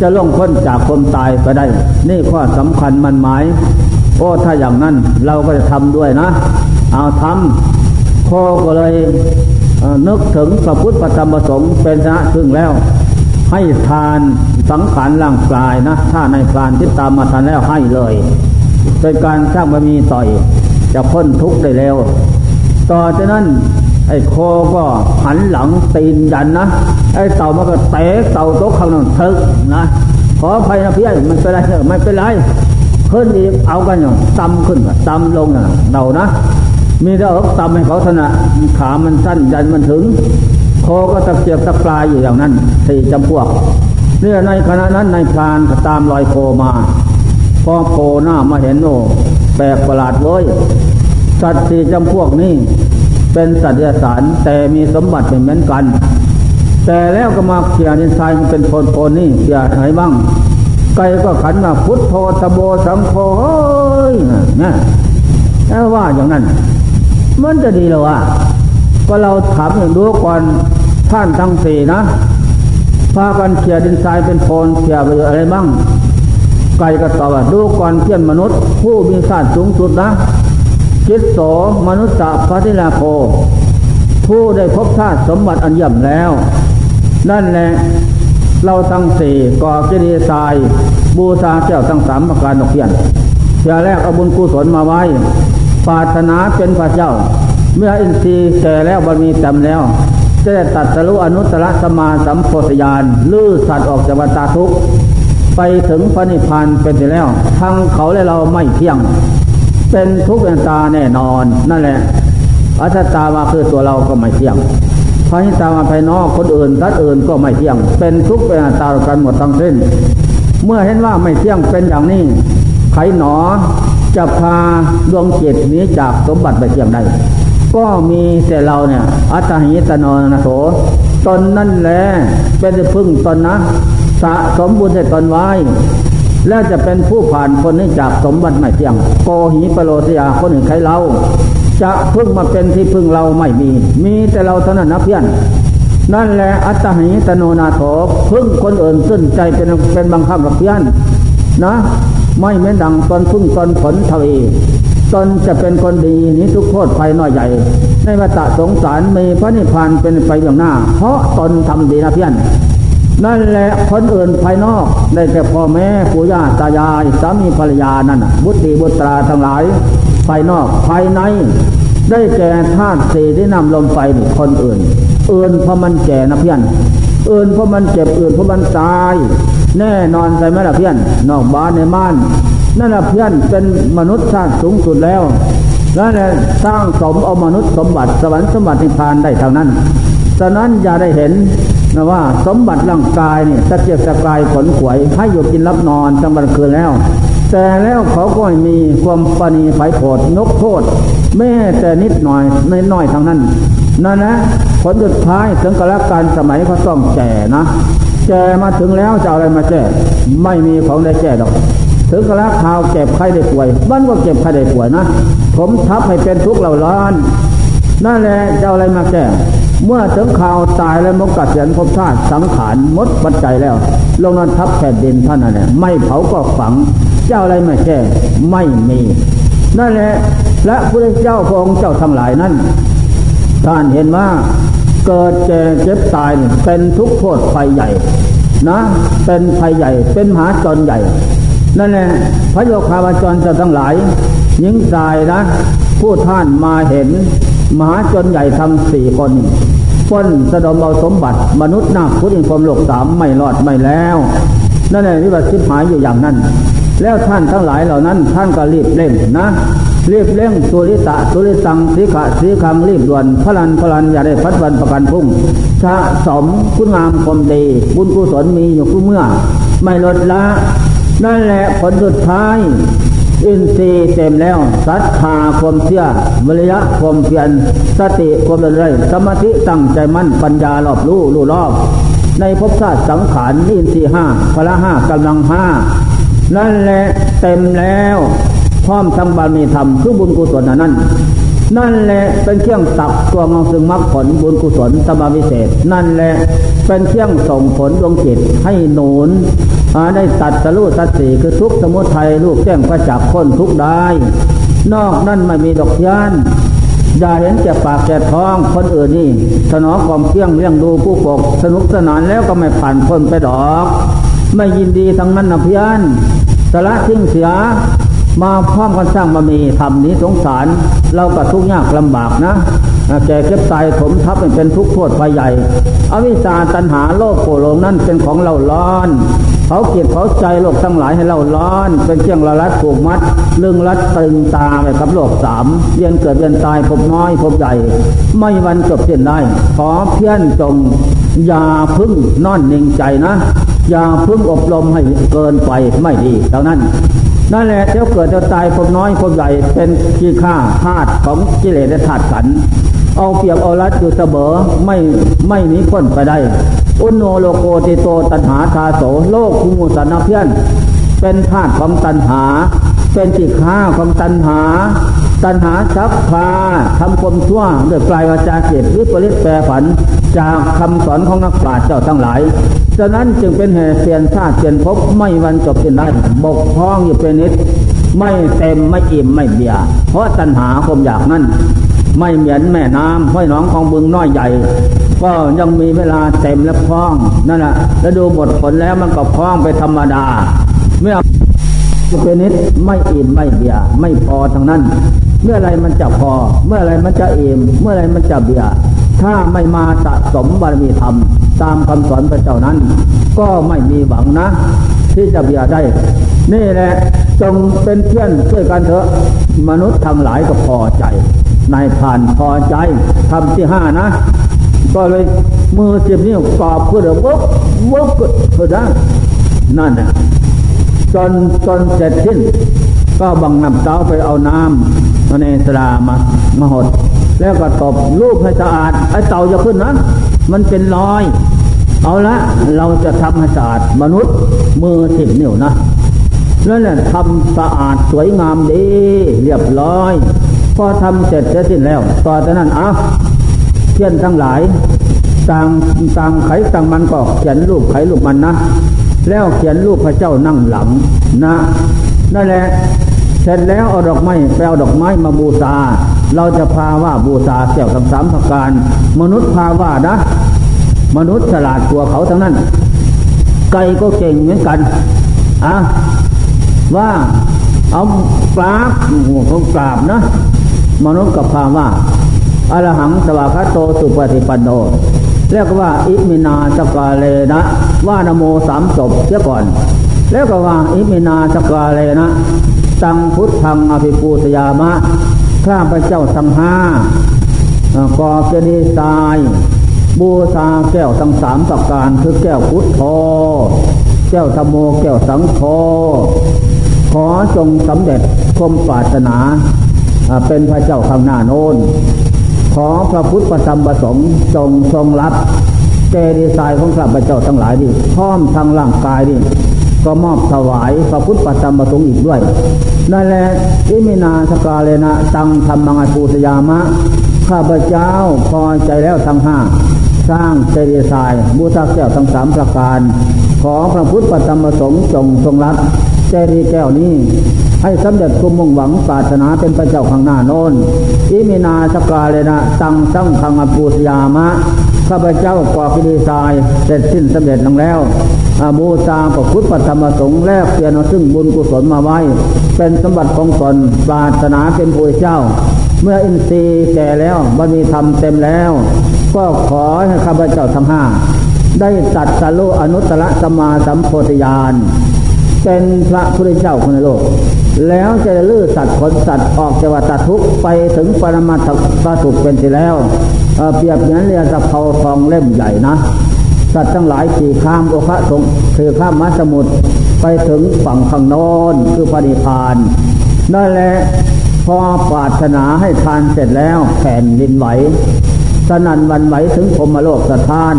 จะล่องพ้นจากความตายก็ได้ นี่ข้อสำคัญมันหมาย โอ้ถ้าอย่างนั้นเราก็จะทำด้วยนะ เอาทำพ่อก็เลยนึกถึงพระพุทธธรรมประสงค์เป็นชนะซึ่งแล้ว ให้ทานสังขารร่างกายนะ ถ้าในพานที่ตามมาทันแล้วให้เลย เป็นการสร้างบารมีต่อยจะพ้นทุกข์ได้แล้ว ต่อจากนั้นไอ้โคก็หันหลังตีนยันนะ ไอ้เต่ามันก็เตะเต่าตกข้างนั้นทึกนะขออภัยนะพี่มันเป็นไรเถอะไม่เป็นไรขึ้นอีกเอากันอย่างตำขึ้นตำลงอะเดานะ มีแต่อกตำให้เขาถนัดขามันสั้นยันมันถึง โคก็ตะเกียบตะปลายอยู่อย่างนั้นสี่จำพวกเนี่ยในขณะนั้นในพรานตามรอยโคมา พอโคหน้ามาเห็นโอ้แปลกประหลาดเลยสัตว์สี่จำพวกนี้ เป็นสัตว์ยสารแต่มีสมบัติเหมือนกัน แต่แล้วก็มาเขียนินทรายเป็นโพนโพนนี่เขียไหนบ้างไก่ก็ขันมาพุทโธตโบสังโฆเฮ้ยนะแล้วว่าอย่างนั้น มันจะดีหรอวะก็เราถามอย่างดูก่อนท่านทั้งสี่นะพากันเขี่ยดินทรายเป็นโพนเขี่ยไปอะไรบ้าง ไก่ก็ตอบว่าดูก่อนเพี้ยนมนุษย์ ผู้มีศาสตร์สูงสุดนะจิตโสมนุษย์พระธิลาโค ผู้ได้พบชาติสมบัติอันย่ำแล้ว นั่นแหละเราทั้งสี่ก่อกิเลสาย บูชาเจ้าทั้งสามประการดอกเพียนเสียแรกเอาบุญกุศลมาไว้ปาถนาเป็นพระเจ้า เมื่ออินทรีย์แก่แล้วบารมีเต็มแล้ว จะได้ตัดสรุอนุตตรสมาสัมโพธยานลื้อสัตว์ออกจากวัฏทุกข์ ไปถึงพระนิพพานเป็นไปแล้ว ทั้งเขาและเราไม่เที่ยง เป็นทุกข์ตาแน่นอนนั่นแหละ อัตตามาคือตัวเราก็ไม่เที่ยงพระนิตามาภายนอกคนอื่นทัดอื่นก็ไม่เที่ยง เป็นทุกข์เป็นตากันหมดทั้งสิ้น เมื่อเห็นว่าไม่เที่ยงเป็นอย่างนี้ใครหนอจะพาดวงจิตนี้จากสมบัติไปเที่ยงได้ก็มีแต่เราเนี่ย อัตหิตโนนะโส ตนนั่นแหละเป็นพึ่งตนนะ สะสมบุญให้ตนไว้ แล้วจะเป็นผู้ผ่านคนนี้จากสมบัติไม่เที่ยง โกหิปโลสยาคนอื่นใครเรา จะพึ่งมาเป็นที่พึ่งเราไม่มี มีแต่เราเท่านั้นนะเพี้ยนนั่นแหละอัตหิตโนนาโถพึ่งคนอื่นสิ้นใจเป็นเป็นบางครั้งกับเพี้ยนนะ ไม่เหมือนดังตอนพึ่งตอนผลทวี ตนจะเป็นคนดีนี้ทุกโทษภัยน้อยใหญ่ ในวัฏสงสารมีพระนิพพานเป็นไปอย่างหน้า เพราะตนทำดีนะเพี้ยนนั่นแหละคนอื่นภายนอกได้แก่พ่อแม่ปู่ย่าตายายสามีภรรยานั่นบุตรีบุตราทั้งหลาย ภายนอกภายใน ได้แก่ธาตุสี่ที่นำลมไฟคนอื่น อื่นเพราะมันแก่นะเพี้ยนอื่นเพราะมันเจ็บอื่นเพราะมันตาย แน่นอนใช่ไหมล่ะเพี้ยน นอกบ้านในบ้าน นั่นแหละเพี้ยนเป็นมนุษย์ชาติสูงสุดแล้วนั่นแหละสร้างสมเอามนุษย์สมบัติสวรรค์สมบัตินิพพานได้เท่านั้นฉะนั้นอย่าได้เห็นนะว่าสมบัติร่างกายเนี่ยสะเกียกสะกายขนขวย ให้อยู่กินรับนอนจังวันคืนแล้ว แต่แล้วเขาก็มีความปณีไผโผดนกโทษแม่แต่นิดหน่อยในน้อยทางนั้นนั่นนะผลสุดท้ายถึงกระการสมัยเขาต้องแก่นะแก่มาถึงแล้วจะอะไรมาแก่ไม่มีของได้แก่ดอก ถึงกระข่าวเก็บไข้ได้ป่วยบ้านก็เก็บไข้ได้ป่วยนะผมทับให้เป็นทุกข์เหล่าล้านนั่นแหละจะอะไรมาแก่เมื่อถึงข่าวตายแล้วมกัดเสียนพบชาติสังขารมดปัจจัยแล้ว ลงนอนทับแผ่นดินท่านนั่นแหละไม่เผาก็ฝัง เจ้าอะไรไม่แก้ไม่มี นั่นแหละและพระเจ้าพระองค์เจ้าทั้งหลายนั้นท่านเห็นว่าเกิดแก่เจ็บตายเป็นทุกข์โทษภัยใหญ่นะ เป็นภัยใหญ่เป็นมหาจรใหญ่ นั่นแหละพระโยคาวาจรจ้าทั้งหลายหญิงตายนะ ผู้ท่านมาเห็นมหาจนใหญ่ทำสี่คนพ้นสะดมเอาสมบัติมนุษย์นาพุทธิพรมโลกสามไม่รอดไม่แล้ว นั่นแหละที่ว่าชิบหายอยู่อย่างนั้น แล้วท่านทั้งหลายเหล่านั้น ท่านก็รีบเร่งนะ รีบเร่งสุริตะสุริตังสีขะสีคังรีบด่วนพลันพลันอย่าได้พัดวันประกันพุ่งสะสมคุณงามความดีบุญกุศลมีอยู่คู่เมื่อ ไม่ลดละ นั่นแหละผลสุดท้าย อินทรีย์เต็มแล้วศรัทธาความเชื่อวิริยะความเพียรสติความเรื่อยสมาธิตั้งใจมั่นปัญญารอบรู้รู้รอบ ในภพชาติสังขารอินทรีย์ห้าพละห้ากำลังห้านั่นแหละเต็มแล้วพร้อมทั้งบารมีธรรมคือบุญกุศลนั้นนั่นแหละเป็นเครื่องตักตัวงองซึ่งมรรคผลบุญกุศลสมาวิเศษ นั่นแหละเป็นเครื่องส่งผลดวงจิตให้หนุนได้ตัดสรู้สัตสีคือทุกสมุทัยลูกแจ้งพระจักพ้นทุกได้ นอกนั่นไม่มีดอกยานอย่าเห็นแก่ปากแก่ท้องคนอื่นนี่สนองความเที่ยงเลี้ยงดูผู้ปก สนุกสนานแล้วก็ไม่ผ่านพ้นไปดอก ไม่ยินดีทั้งนั้นนะพี่อันสละทิ้งเสีย มาพร้อมกันสร้างมามีทำนี้สงสาร เราก็ทุกข์ยากลำบากนะแก่เก็บตายถมทับเป็นทุกข์โทษภัยใหญ่ อวิชาตันหาโลกโกโลนั่นเป็นของเราล้อน เขาเกียดเขาใจโลกทั้งหลายให้เราล้อน เป็นเชียงละลัดผูกมัดลึงรัดตึงตาไปกับโลกสามเวียนเกิดเวียนตายพบน้อยพบใหญ่ ไม่วันจบเส้นได้ ขอเพี้ยนจงอย่าพึ่งนอนนิ่งใจนะ อย่าพึ่งอบรมให้เกินไปไม่ดีเท่านั้นนั่นแหละเจ้าเกิดเจ้าตายพบน้อยพบใหญ่เป็นขี้ข้าธาตุของกิเลสและธาตุขันเอาเปรียบเอารัดอยู่เสมอไม่ไม่นีพ้นไปได้ อุโนโลโกติโตตันหาทาโสโลกคุมุสันนเพียน เป็นธาตุของตันหา เป็นจิข้าของตันหา ตันหาชักพาทำความชั่วด้วยปลายวาจาเกียรติวิปริตแปรผันจากคำสอนของนักปราชญ์เจ้าทั้งหลาย ฉะนั้นจึงเป็นเหตุเปลี่ยนชาติเปลี่ยนภพไม่วันจบสิ้นได้บกพร่องอยู่เป็นนิดไม่เต็มไม่อิ่มไม่เบียเพราะตัณหาความอยากนั้นไม่เหมือนแม่น้ำห้อยหนองของบึงน้อยใหญ่ ก็ยังมีเวลาเต็มและพร่องนั่นแหละแล้วดูบทผลแล้วมันก็พร่องไปธรรมดา เมื่อเป็นนิดไม่อิ่มไม่เบียไม่พอทั้งนั้น เมื่อไรมันจะพอ เมื่อไรมันจะอิ่มเมื่อไรมันจะเบียถ้าไม่มาสะสมบารมีธรรม ตามคำสอนพระเจ้านั้น ก็ไม่มีหวังนะ ที่จะเบียได้ นี่แหละจงเป็นเพื่อนช่วยกันเถอะ มนุษย์ทั้งหลายก็พอใจนายผ่านพอใจทำที่ห้านะ ก็เลยมือเสียบนิ้วกรอบเพื่อวบวบเพื่อได้นั่นนะจนจนเสร็จสิ้น ก็บังนำเต้าไปเอาน้ำมาในสลามามาหด แล้วก็ตบรูปให้สะอาดไอ้เต่าจะขึ้นนะมันเป็นรอย เอาละเราจะทำให้สะอาดมนุษย์ มือสิบนิ้วนะแล้วเนี่ยทำสะอาดสวยงามดี เรียบร้อย พอทำเสร็จจะสิ้นแล้ว ต่อจากนั้นอะ เทียนทั้งหลาย ต่างต่างไขต่างมันก็เขียนรูปไขรูปมันนะ แล้วเขียนรูปพระเจ้านั่งหลังนะนั่นแหละเสร็จแล้วเอาดอกไม้ไปเอาดอกไม้มาบูชาเราจะพาว่าบูชาเกี่ยวกับสามประการ มนุษย์พาว่านะ มนุษย์ฉลาดกว่าเขาทั้งนั้น ไก่ก็เก่งเหมือนกันอะว่าเอาปราบเขากราบนะ มนุษย์กับพาว่า อรหังสวากาโตสุปฏิปันโนเรียกว่าอิมินาสกาเลนะว่านโมสามจบเสียก่อน แล้วก็ว่าอิมินาสกาเลนะตังพุทธังอภิปูสยามะข้าพระเจ้าสังห้ากอเกดีทราย บูชาแก้วทั้งสามประการคือแก้วพุทโธแก้วธโมแก้วสังโฆขอจงสำเร็จคมปรารถนาเป็นพระเจ้าข้างหน้าโน้น อพระพุทธประธรรมประสงค์จงทรงรับเจดีย์ทรายของข้าพระเจ้าทั้งหลายนี่พร้อมทางร่างกายนี่ก็มอบถวายพระพุทธประธรรมประสงค์อีกด้วยนั่นแหละอิมินาสกาเลนะตังธรรมังอภูสยามะ ข้าพเจ้าพอใจแล้วทั้งห้าสร้างเจดีย์ทรายบูชาแก้วทั้งสามประการ ขอพระพุทธประธรรมประสงค์จงทรงรับเจดีย์แก้วนี้ ให้สำเร็จคุมมุ่งหวังปรารถนาเป็นพระเจ้าข้างหน้าโน้นอิมินาสกาเลนะตังสังขังอภูสยามะข้าพเจ้าก่อกิเลสายเสร็จสิ้นสำเร็จลงแล้วอาบูชาประพุทธธรรมสงฆ์แลกเปลี่ยนซึ่งบุญกุศลมาไว้ เป็นสมบัติของตนปรารถนาเป็นผู้เจ้า เมื่ออินทรีย์แก่แล้วบารมีธรรมเต็มแล้ว ก็ขอให้ข้าพเจ้าทั้งห้าได้ตัดสโลอนุตตรสมาสัมโพธิญาณเป็นพระพุทธเจ้าคนในโลก แล้วจะลื้อสัตว์ผลสัตว์ออกจากวัฏทุกไปถึงปรมาถพระสุขเป็นที่แล้วเปรียบเหมือนเรือสะเพาทองเล่มใหญ่นะ สัตว์ทั้งหลายขี่ข้ามโอคะสงคือข้ามมัสมุทรไปถึงฝั่งข้างโน้นคือพระนิพานนั่นแหละพอปรารถนาให้ทานเสร็จแล้วแผ่นดินไหวสนั่นวันไหวถึงพมโลกสถาน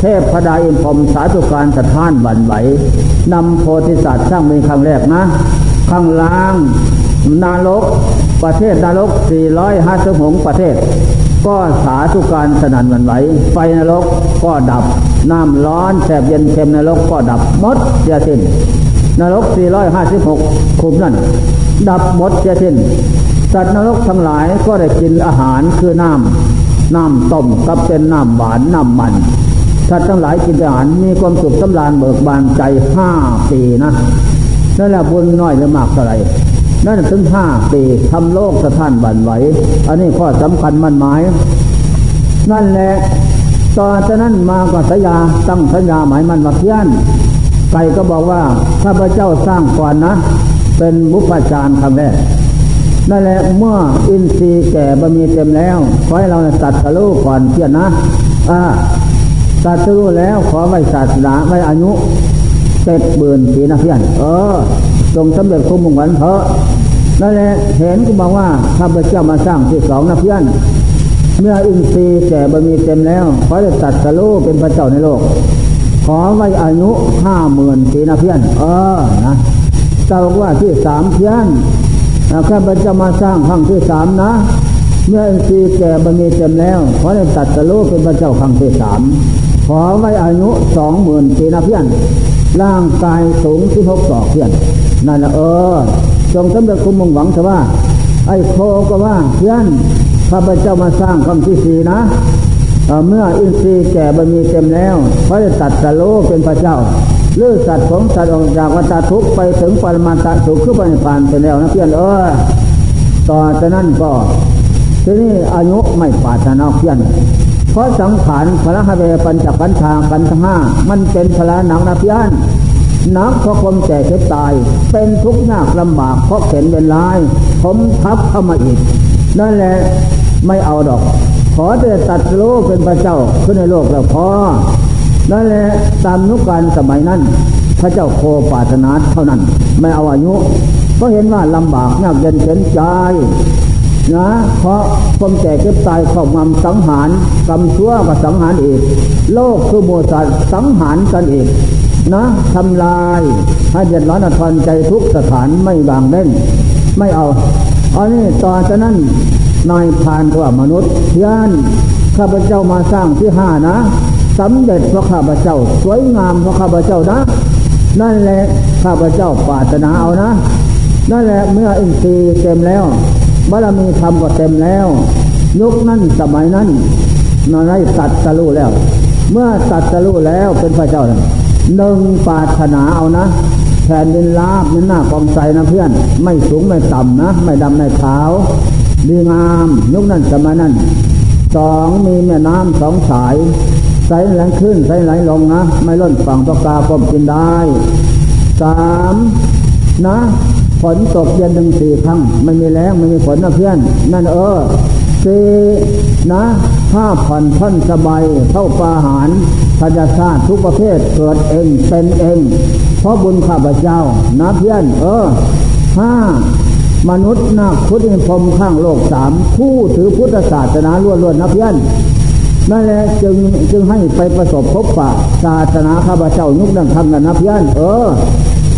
เทพพดาอินพรมสาธุการสถานวันไหวนำโพธิสัตว์สร้างเป็นครั้งแรกนะ ข้างล่างนารกประเทศนรก 450หงประเทศ ก็สาธุการสนั่นวันไหว ไฟนรกก็ดับ น้ำร้อนแสบเย็นเค็มนรกก็ดับหมดเสียสิ้นนรก 456 คุมนั่น ดับหมดเสียสิ้นสัตว์นรกทั้งหลายก็ได้กินอาหารคือน้ำ น้ำต้มกับเป็นน้ำหวานน้ำมันสัตว์ทั้งหลายกินอาหารมีความสุขสำราญเบิกบานใจห้าปีนะ นั่นแหละบุญน้อยหรือมากเท่าไรนั่นถึงห้าปีทำโลกสะท้านบันไหว อันนี้ข้อสำคัญมั่นหมาย นั่นแหละต่อจากนั้นมาก็สัญญาตั้งสัญญาหมายมันว่าเพี้ยนไก่ก็บอกว่าข้าพเจ้าสร้างก่อนนะ เป็นบุพจารครั้งแรกนั่นแหละเมื่ออินทรีย์แก่บะมีเต็มแล้ว ขอให้เราตัดสลูก่อนเพี้ยนนะ อ่าตัดสู้แล้วขอไว้ศาสนาไว้อายุ เจ็ดเบือนปีนะเพื่อนเออจงสำเร็จคุ้มมุ่งวันเพราะนั่นแหละเห็นก็บอกว่าข้าพเจ้ามาสร้างที่สองนะเพื่อนเมื่ออินทรีย์แก่บะมีเต็มแล้วขอได้ตัดสโลเป็นพระเจ้าในโลก ขอไว้อายุห้าหมื่นปีนะเพื่อน เออนะเจ้าว่าที่สามเพื่อนข้าพเจ้ามาสร้างครั้งที่สามนะ เมื่อสีแก่บารมีเต็มแล้วขอได้ตัดสโลเป็นพระเจ้าครั้งที่สามขอไว้อายุสองหมื่นปีนะเพื่อน ร่างกายสูงที่หกศอเพื่อนนั่นแหละเออจงสำเร็จคุณมุ่งหวังแต่ว่า ไอ้โคก็ว่าเพื่อนข้าพเจ้ามาสร้างคำที่สี่นะเมื่ออินทรีย์แก่บารมีเต็มแล้วเขาจะตัดสโลเป็นพระเจ้าเลือสัตว์ของสัตว์ออกจากวัฏทุกไปถึงปรมาตสุขคือปณิพานไปแล้วนะเพื่อนเออต่อจากนั้นก็ทีนี้อายุไม่ปาถนาเพื่อน เพราะสังขารพระหเวปัญจปัญชากันทั้งห้ามันเป็นพละหนังนะพื่อนนักเพราะความแก่เจ็บตาย เป็นทุกข์ยากลำบากเพราะเข็นเป็นลาย ผมทับเข้ามาอีก นั่นแหละไม่เอาดอก ขอแต่ตัดโลกเป็นพระเจ้าขึ้นในโลกแล้วพอนั่นแหละตามนุการสมัยนั้น พระเจ้าโคปาตนาเท่านั้น ไม่เอาอายุ ก็เห็นว่าลำบากยากเย็นเข็นใจ นะเพราะความแก่เก็บตายข้ามามสังหารกรรมชั่วก็สังหารอีกโลกคือโมสัตสังหารกันอีกนะทำลายให้เดือดร้อนทนใจทุกสถานไม่บางเล่น ไม่เอาอันนี้ต่อจากนั้นนายพานตัวมนุษย์เพื่อนข้าพเจ้ามาสร้างที่ห้านะสำเร็จเพราะข้าพเจ้า สวยงามเพราะข้าพเจ้านะ นั่นแหละข้าพเจ้าปรารถนาเอานะ นั่นแหละเมื่ออินทรีย์เต็มแล้ว บารมีธรรมก็เต็มแล้วยุคนั้นสมัยนั้นนายตัดสรู้แล้ว เมื่อตัดสรู้แล้วเป็นพระเจ้าหนึ่งปาถนาเอานะแผ่นดินลาบนี่หน้ากองใสนะเพื่อน ไม่สูงไม่ต่ำนะ ไม่ดำไม่ขาวดีงามยุคนั้นสมัยนั้นสองมีแม่น้ำสองสายใสไหลขึ้นใสไหลลงนะ ไม่ล้นฝั่งตะกาก็มกินได้สามนะ ฝนตกเย็นหนึ่งสี่ครั้งไม่มีแรงไม่มีฝนนะเพื่อน นั่นเออสี่นะผ้าผ่อนท่อนสบายเท่าปาหารพยาชาติทุกประเภทเกิดเองเป็นเอง เพราะบุญข้าพเจ้านะเพื่อน เออห้ามนุษย์นาคุติพรมข้างโลกสามผู้ถือพุทธศาสนาล้วนๆนะเพื่อนนั่นแหละจึงจึงให้ไปประสบพบปะศาสนาข้าพเจ้านุกดังทำกันนะเพื่อน เออ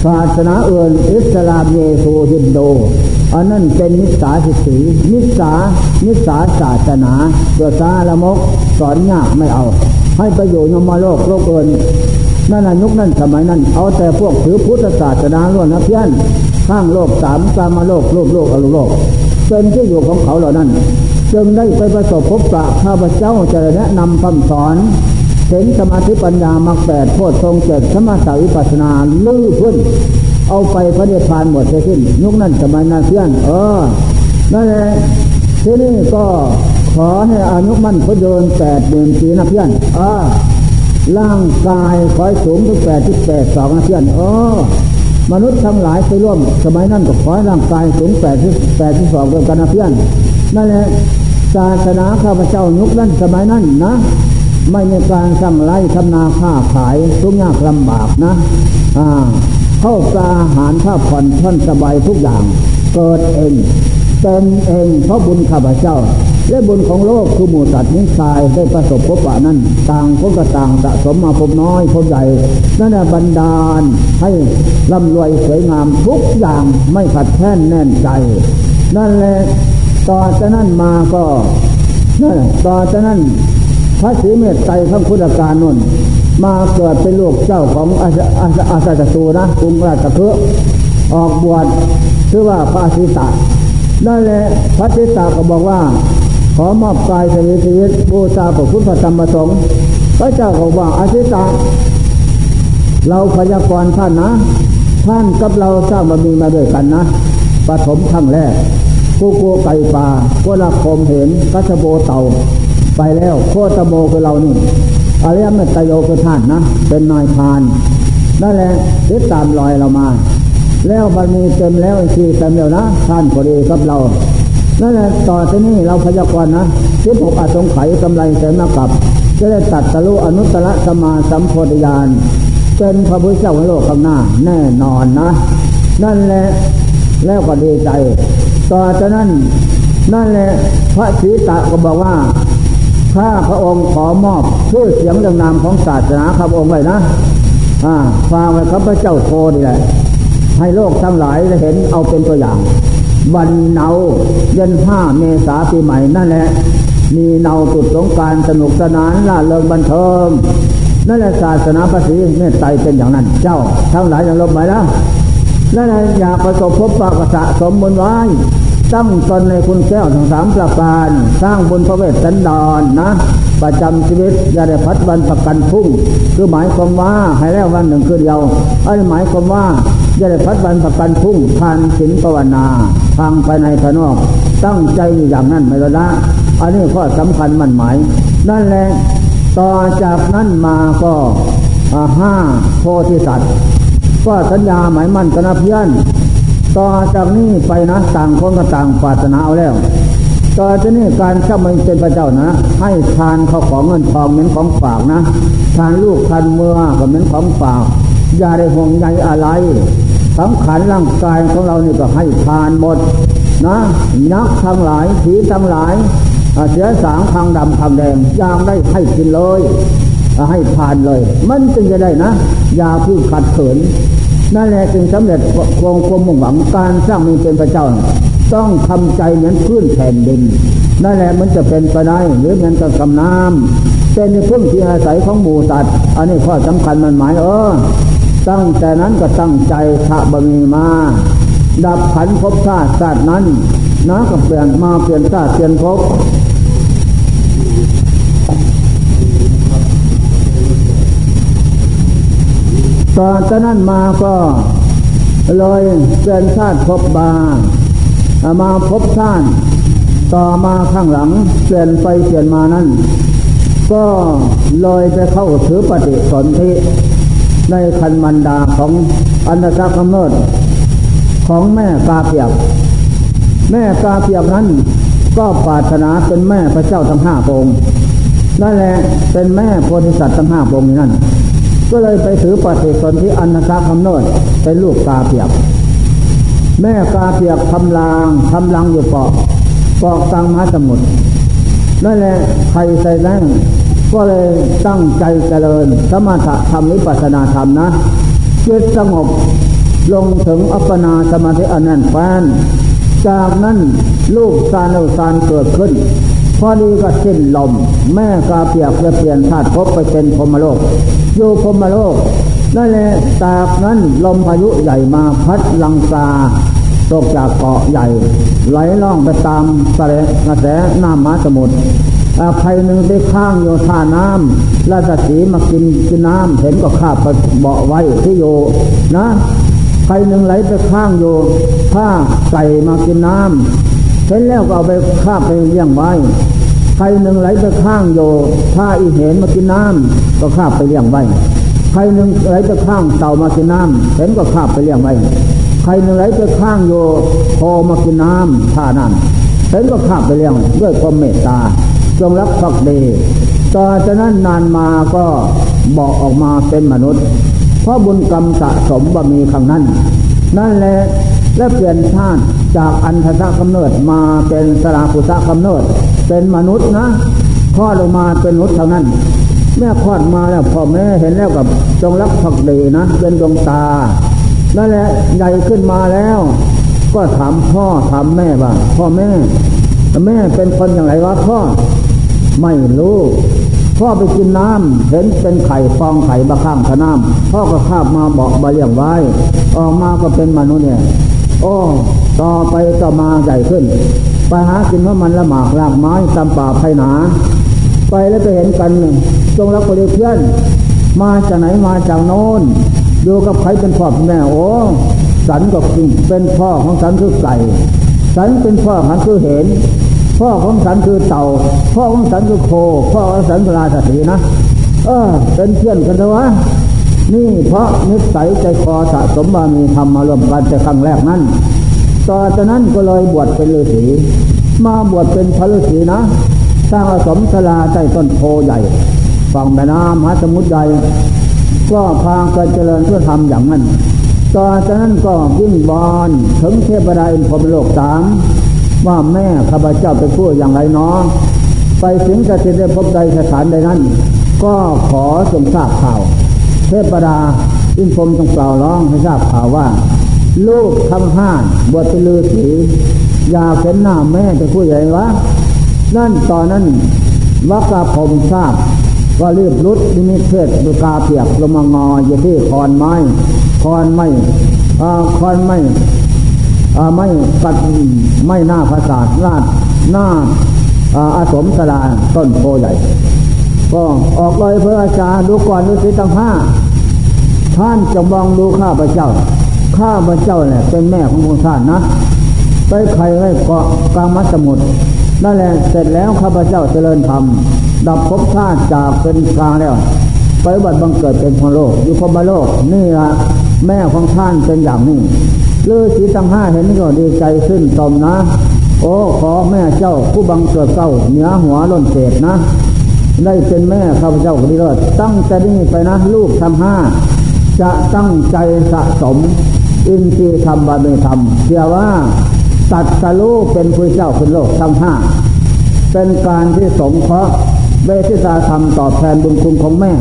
ศาสนาอื่นอิสลามเยซูฮินโดอันนั้นเป็นนิสาสิสีนิสานิสาศาสนาเดือซาละมกสอนยากไม่เอา ให้ประโยชน์ยมโลกโลกเอินนั่นยุคนั้นสมัยนั้น เอาแต่พวกถือพุทธศาสนาล้วนนะเพื่อนข้างโลกสามกามโลกโลกโลกอรุโลกเป็นที่อยู่ของเขาเหล่านั้น จึงได้ไปประสบพบปะข้าพเจ้าจะแนะนำคำสอน เห็นสมาธิปัญญามรรคแปดโพชทรงเจ็ดสมาธิวิปัสนาลื้อพื้นเอาไปพระเดชพานหมดเสียสิ้นยุคนั้นสมัยนั้นเพื่อนเออนั่นแหละที่นี่ก็ขอให้อายุมั่นพเดินแปดเดือนปีนะเพื่อนเออร่างกายคอยสูงถึงแปดที่แปดสองนะเพื่อนเออมนุษย์ทั้งหลายไปร่วม สมัยนั้นก็ขอร่างกายสูงแปดที่แปดที่สองด้วยกันนะเพื่อนนั่นแหละศาสนาข้าพเจ้ายุคนั้นสมัยนั้นนะ ไม่มีการสั่งไล่ทำนาค้าขายทุกยากลำบากนะอ่าเข้าปลาอาหารท่าผ่อนท่อนสบายทุกอย่าง เกิดเองเป็นเองเพราะบุญข้าพเจ้า และบุญของโลกคือหมู่สัตว์นิสัยได้ประสบพบปะนั้น ต่างคนก็ต่างสะสมมาพบน้อยพบใหญ่นั่นแหละบันดาลให้ร่ำรวยสวยงามทุกอย่างไม่ขัดแค้นแน่นใจ นั่นแหละต่อจากนั้นมาก็นั่นต่อจากนั้น พระศรีเมตไตรพระพุทธการนุ่น มาเกิดเป็นลูกเจ้าของอาอาอาสาจตูนะกรุงราชคฤห์ออกบวชชื่อว่าพระศิตานั่นแหละพระศิตาก็บอกว่า ขอมอบกายชีวิตชีวิตบูชาพระพุทธธรรมประสงค์พระเจ้าก็ว่าอาศิตาเราพยากรณ์ท่านนะ ท่านกับเราสร้างบารมีมาด้วยกันนะปฐมครั้งแรกกูโกไก่ป่ากุลาคมเห็นกัชโบเต่า ไปแล้วโคตโมคือเรานี่อริยมตโยคือท่านนะ เป็นนายพานนั่นแหละติดตามรอยเรามา แล้วบันมีเต็มแล้วทีเต็มแล้วนะ ท่านพอดีกับเรานั่นแหละต่อที่นี้เราพยากรณ์นะทิพกอาสงไขยกำไรเสนากับจะได้ตัดสรุอนุตตรสมาสัมโพธิญาณเป็นพระพุทธเจ้าโลกข้างหน้า แน่นอนนะ นั่นแหละแล้วก็ดีใจ ต่อจากนั้น นั่นแหละพระศีตะก็บอกว่า ข้าพระองค์ขอมอบชื่อเสียงเรื่องนามของศาสนาข้าพระองค์ไว้นะอ่าฟังไว้ข้าพระเจ้าโทนี่แหละให้โลกทั้งหลายได้เห็นเอาเป็นตัวอย่าง วันเนาเย็นห้าเมษาปีใหม่นั่นแหละ มีเนาจุดสงการสนุกสนานล่าเริงบันเทิงนั่นแหละศาสนาภาษีเมตไตรเป็นอย่างนั้น เจ้าทั้งหลายจะลบไปแล้วนั่นแหละอยากประสบพบปะกษะสมบุญไว้ ตั้งตนในคุณแก้วทั้งสามประการ สร้างบุญพระเวทสันดอนนะ ประจำชีวิตอย่าได้พัดวันประกันพุ่ง คือหมายความว่าให้แล้ววันหนึ่งคือเดียวไอันหมายความว่าอย่าได้พัดวันประกันพุ่งทานศีลภาวนาทางภายในภายนอก ตั้งใจอยู่อย่างนั้นไม่ละอันนี้ข้อสำคัญมั่นหมาย นั่นแหละต่อจากนั้นมาก็ห้าโพธิสัตว์ ก็สัญญาหมายมั่นกันะเพื่อน ต่อจากนี้ไปนะต่างคนก็ต่างปรารถนาเอาแล้วต่อจากนี้การข้ามันเป็นพระเจ้านะ ให้ทานเขาของเงินทองเหมือนของฝากนะทานลูกทานเมื่อก็เหมือนของฝากอย่าได้ห่วงใยอะไรสังขารร่างกายของเรานี่ก็ให้ทานหมดนะนักทั้งหลายผีทั้งหลายเสือสางทางดำทางแดงยางได้ให้กินเลยให้ทานเลย มันจึงจะได้นะ อย่าพึ่งขัดเขิน นั่นแหละจึงสำเร็จควงความมุ่งหวังการสร้างมีเป็นพระเจ้า ต้องทำใจเหมือนพื้นแผ่นดิน นั่นแหละมันจะเป็นไปได้หรือเหมือนกับกำน้ำเป็นพึ่งที่อาศัยของหมูสัตว์ อันนี้ข้อสำคัญมันหมายเออตั้งแต่นั้นก็ตั้งใจทะบมีมา ดับขันภพชาติชาตินั้นนะก็เปลี่ยนมาเปลี่ยนชาติเปลี่ยนภพ ต่อจากนั้นมาก็เลยเปลี่ยนชาติพบบามาพบชาติต่อมาข้างหลังเปลี่ยนไปเปลี่ยนมานั้น ก็เลยไปเข้าถือปฏิสนธิในคันมันดาของอันตรกำเนิดของแม่กาเปียก แม่กาเปียกนั้นก็ปรารถนาเป็นแม่พระเจ้าทั้งห้าพงนั่นแหละเป็นแม่โพธิสัตว์ทั้งห้าพงนั่น ก็เลยไปถือปฏิสนธิอันนาคำโนดเป็นลูกกาเปียก แม่กาเปียกทำลางทำลังอยู่เกาะเกาะกลางมหาสมุทรนั่นแหละใครใส่แรงก็เลยตั้งใจเจริญ สมถะธรรมนิปัสนาธรรมนะจิตสงบลงถึงอัปปนาสมาธิอนันต์แฟนจากนั้นลูกซานเอาซานเกิดขึ้น พอดีก็สิ้นลม แม่กาเปียกจะเปลี่ยนธาตุพบไปเป็นพมโลก อยู่พมโลกนั่นแหละตากนั้นลมพายุใหญ่มาพัดลังกาตกจากเกาะใหญ่ ไหลล่องไปตามกระแสน้ำมาสมุทรภัยหนึ่งได้ข้างโยธาน้ำราชสีมากินกินน้ำเห็นก็ข้าไปเบาไว้ที่โยนะภัยหนึ่งไหลไปข้างโยผ้าไก่มากินน้ำ เห็นแล้วก็เอาไปข้าไปเลี้ยงไว้ใครหนึ่งไหลไปข้างโยถ้าอีเห็นมากินน้ำก็ข้าไปเลี้ยงไว้ใครหนึ่งไหลไปข้างเต่ามากินน้ำเห็นก็ข้าไปเลี้ยงไว้ใครหนึ่งไหลไปข้างโยโคมากินน้ำท่านั้นเห็นก็ข้าไปเลี้ยงด้วยความเมตตา จงรักภักดีต่อจากนั้นนานมาก็บอกออกมาเป็นมนุษย์ เพราะบุญกรรมสะสมบ่มีครั้งนั้น นั่นแหละและเปลี่ยนชาติ จากอันทะกำเนิดมาเป็นสราภุษะกำเนิด เป็นมนุษย์นะคลอดออกมาเป็นมนุษย์เท่านั้นแม่คลอดมาแล้วพ่อแม่เห็นแล้วกับจงรักภักดีนะเป็นดวงตานั่นแหละใหญ่ขึ้นมาแล้ว ก็ถามพ่อถามแม่ว่าพ่อแม่ แม่เป็นคนอย่างไรวะพ่อไม่รู้พ่อไปกินน้ำเห็นเป็นไข่ฟองไข่บะข้างขน้ำพ่อก็คาบมาบอกบาเลี้ยงไว้ ออกมาก็เป็นมนุษย์เนี่ย โอ้ ต่อไปต่อมาใหญ่ขึ้น ไปหากินว่ามันละหมากรากไม้ตำป่าไผ่หนา ไปแล้วไปเห็นกันจงรักคนเพื่อน มาจากไหนมาจากโน้นอยู่กับใครเป็นพ่อเป็นแม่โอ้สันก็เป็นพ่อของสันคือไก่สันเป็นพ่อของคือเห็น พ่อของสันคือเต่า พ่อของสันคือโค พ่อของสันคือราชสีนะ เออเป็นเพื่อนกันเถอะวะ นี่เพราะนิสัยใจคอสะสมบามีทำมารวมกันแต่ครั้งแรกนั้น ต่อจากนั้นก็เลยบวชเป็นฤาษี มาบวชเป็นพระฤาษีนะ สร้างอาสมศลาใต้ต้นโพใหญ่ ฝั่งแม่น้ำมหาสมุทรใหญ่ ก็พากันเจริญเพื่อทำอย่างนั้น ต่อจากนั้นก็วิ่งบอลถึงเทพดาอินพรมโลกสามว่าแม่ข้าพเจ้าไปพูดอย่างไรเนาะไปสิงสถิตในภพใดสถานใดนั้น ก็ขอทรงทราบข่าว ทพดาอินพรมต้องกล่าร้องให้ทราบข่าวว่า ลูกทำห้านบวชเป็นฤาษีอยากเห็นหน้าแม่จะพูดใหญ่วะนั่นตอนนั้นวักกาผมทราบก็รีบรุดนิมิตเทศดูกาเปียกลงมางออยู่ที่คอนไม้คอนไม้คอนไม้ไม่กัดไม่หน้าภาษาลาดหน้าอาสมสลาต้นโพใหญ่ ก็ออกเลยเพื่ออาจารย์ดูก่อนดูสิตั้งห้า ท่านจะมองดูข้าพระเจ้า ข้าพระเจ้าแหละเป็นแม่ของพระท่านนะ ไปใครไว้เกาะกลางมัสมุทรนั่นแหละเสร็จแล้วข้าพเจ้าเจริญธรรม ดับภพชาติจากเป็นกลางแล้ว ไปบัดบังเกิดเป็นพโลกอยู่พมโลกนี่ละแม่ของท่านเป็นอย่างนี้ฤาษีตั้งห้าเห็นก็ดีใจขึ้นตอมนะ โอ้ขอแม่เจ้าผู้บังเกิดเก้าเหนือหัวล้นเศษนะ ได้เป็นแม่ข้าพเจ้าดีเลิศตั้งแต่นี้ไปนะลูกทำห้า จะตั้งใจสะสม อินทรีย์ธรรมบารมีธรรมเชื่อว่าตัดสลูเป็นผู้เจ้าคุณโลกทั้งห้าเป็นการที่สงเคราะห์เวทิสาธรรมตอบแทนบุญคุณของแม่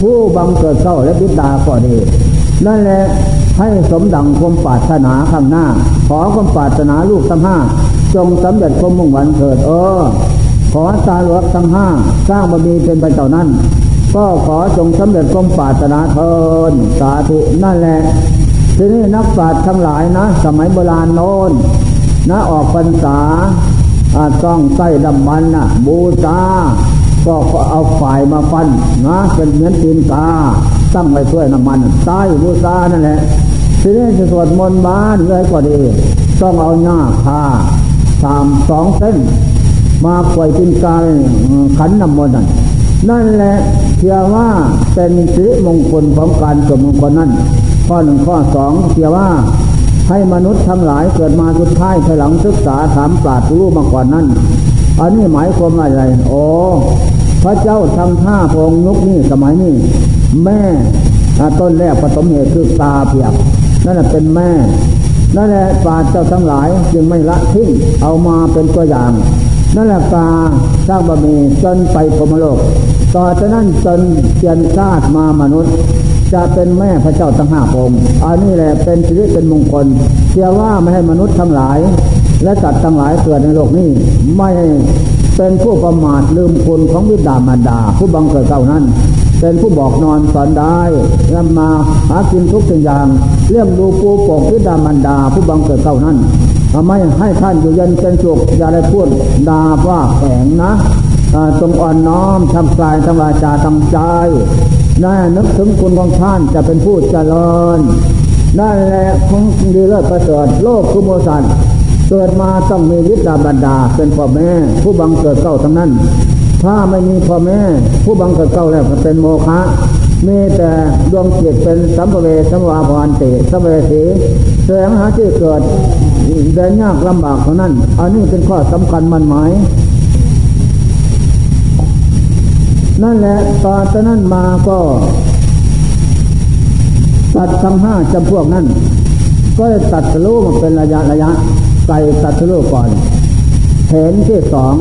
ผู้บังเกิดเก้าและบิดาก็ดี นั่นแหละให้สมดังความปรารถนาข้างหน้า ขอความปรารถนาลูกทั้งห้าจงสำเร็จความมุ่งหวังเถิดเออ ขอตาหลวงทั้งห้าสร้างบารมีเป็นไปเจ้านั้น ก็ขอจงสำเร็จความปรารถนาเถิดสาธุนั่นแหละทีนี้นักปราชญ์ทั้งหลายนะ สมัยโบราณโน้นนะออกพรรษาต้องใส่ดำมันนะบูชาก็เอาฝ่ายมาฟันนะเป็นเหมือนตีนกาตั้งไว้เพื่อน้ำมันใต้บูชานั่นแหละทีนี้จะสวดมนต์บ้านเลยก็ดี ต้องเอาหน้าคาสามสองเส้น มาปล่อยตีนกาขันน้ำมนต์นั่น นั่นแหละเชื่อว่าเป็นสิริมงคลของการสวดมงคลนั้นข้อหนึ่งข้อสองเชื่อว่าให้มนุษย์ทั้งหลายเกิดมาสุดท้ายภายหลังศึกษาถามปราดรู้มาก่อนนั้น อันนี้หมายความว่าอะไร โอ้พระเจ้าทำท่าพงนุกนี่สมัยนี้ แม่ต้นแรกปฐมเหตุคือตาเพียกนั่นแหละเป็นแม่ นั่นแหละปราดเจ้าทั้งหลายจึงไม่ละทิ้งเอามาเป็นตัวอย่าง นั่นแหละตาสร้างบะมีจนไปพมโลก ต่อจากนั้นจนเปลี่ยนชาติมามนุษย์ จะเป็นแม่พระเจ้าทั้งห้าองค์อันนี้แหละเป็นชีวิตเป็นมงคลเชื่อว่าไม่ให้มนุษย์ทั้งหลาย และสัตว์ทั้งหลายเกิดในโลกนี้ไม่เป็นผู้ประมาทลืมคุณของวิดามารดา ผู้บังเกิดเก่านั้น เป็นผู้บอกนอนสอนได้นำมาหากินทุกสิ่งอย่างเลี้ยงดูปูปกวิดามารดา ผู้บังเกิดเก่านั้นทำไมให้ท่านอยู่เย็นเป็นสุขอย่าได้พูดดาว่าแข็งนะ จงอ่อนน้อมทำกายทำวาจาทำใจนั่นนึกถึงคุณของท่านจะเป็นผู้เจริญนั่นแหละของดีเลิศประเสริฐโลกคุโมสันเกิดมาต้องมีวิตาบรรดาเป็นพ่อแม่ ผู้บังเกิดเก้าทั้งนั้น ถ้าไม่มีพ่อแม่ ผู้บังเกิดเก้าแล้วเป็นโมฆะมีแต่ดวงจิตเป็นสัมภเวสัมวาพานติสัมเวสีแสงหาที่เกิดเดินยากลำบากเท่านั้น อันนี้เป็นข้อสำคัญมันหมาย นั่นแหละตอนนั้นมาก็ตัดทั้งห้าจำพวกนั้น ก็ตัดสลูมาเป็นระยะระยะใส่ตัดสลูก่อนเห็นที่สอง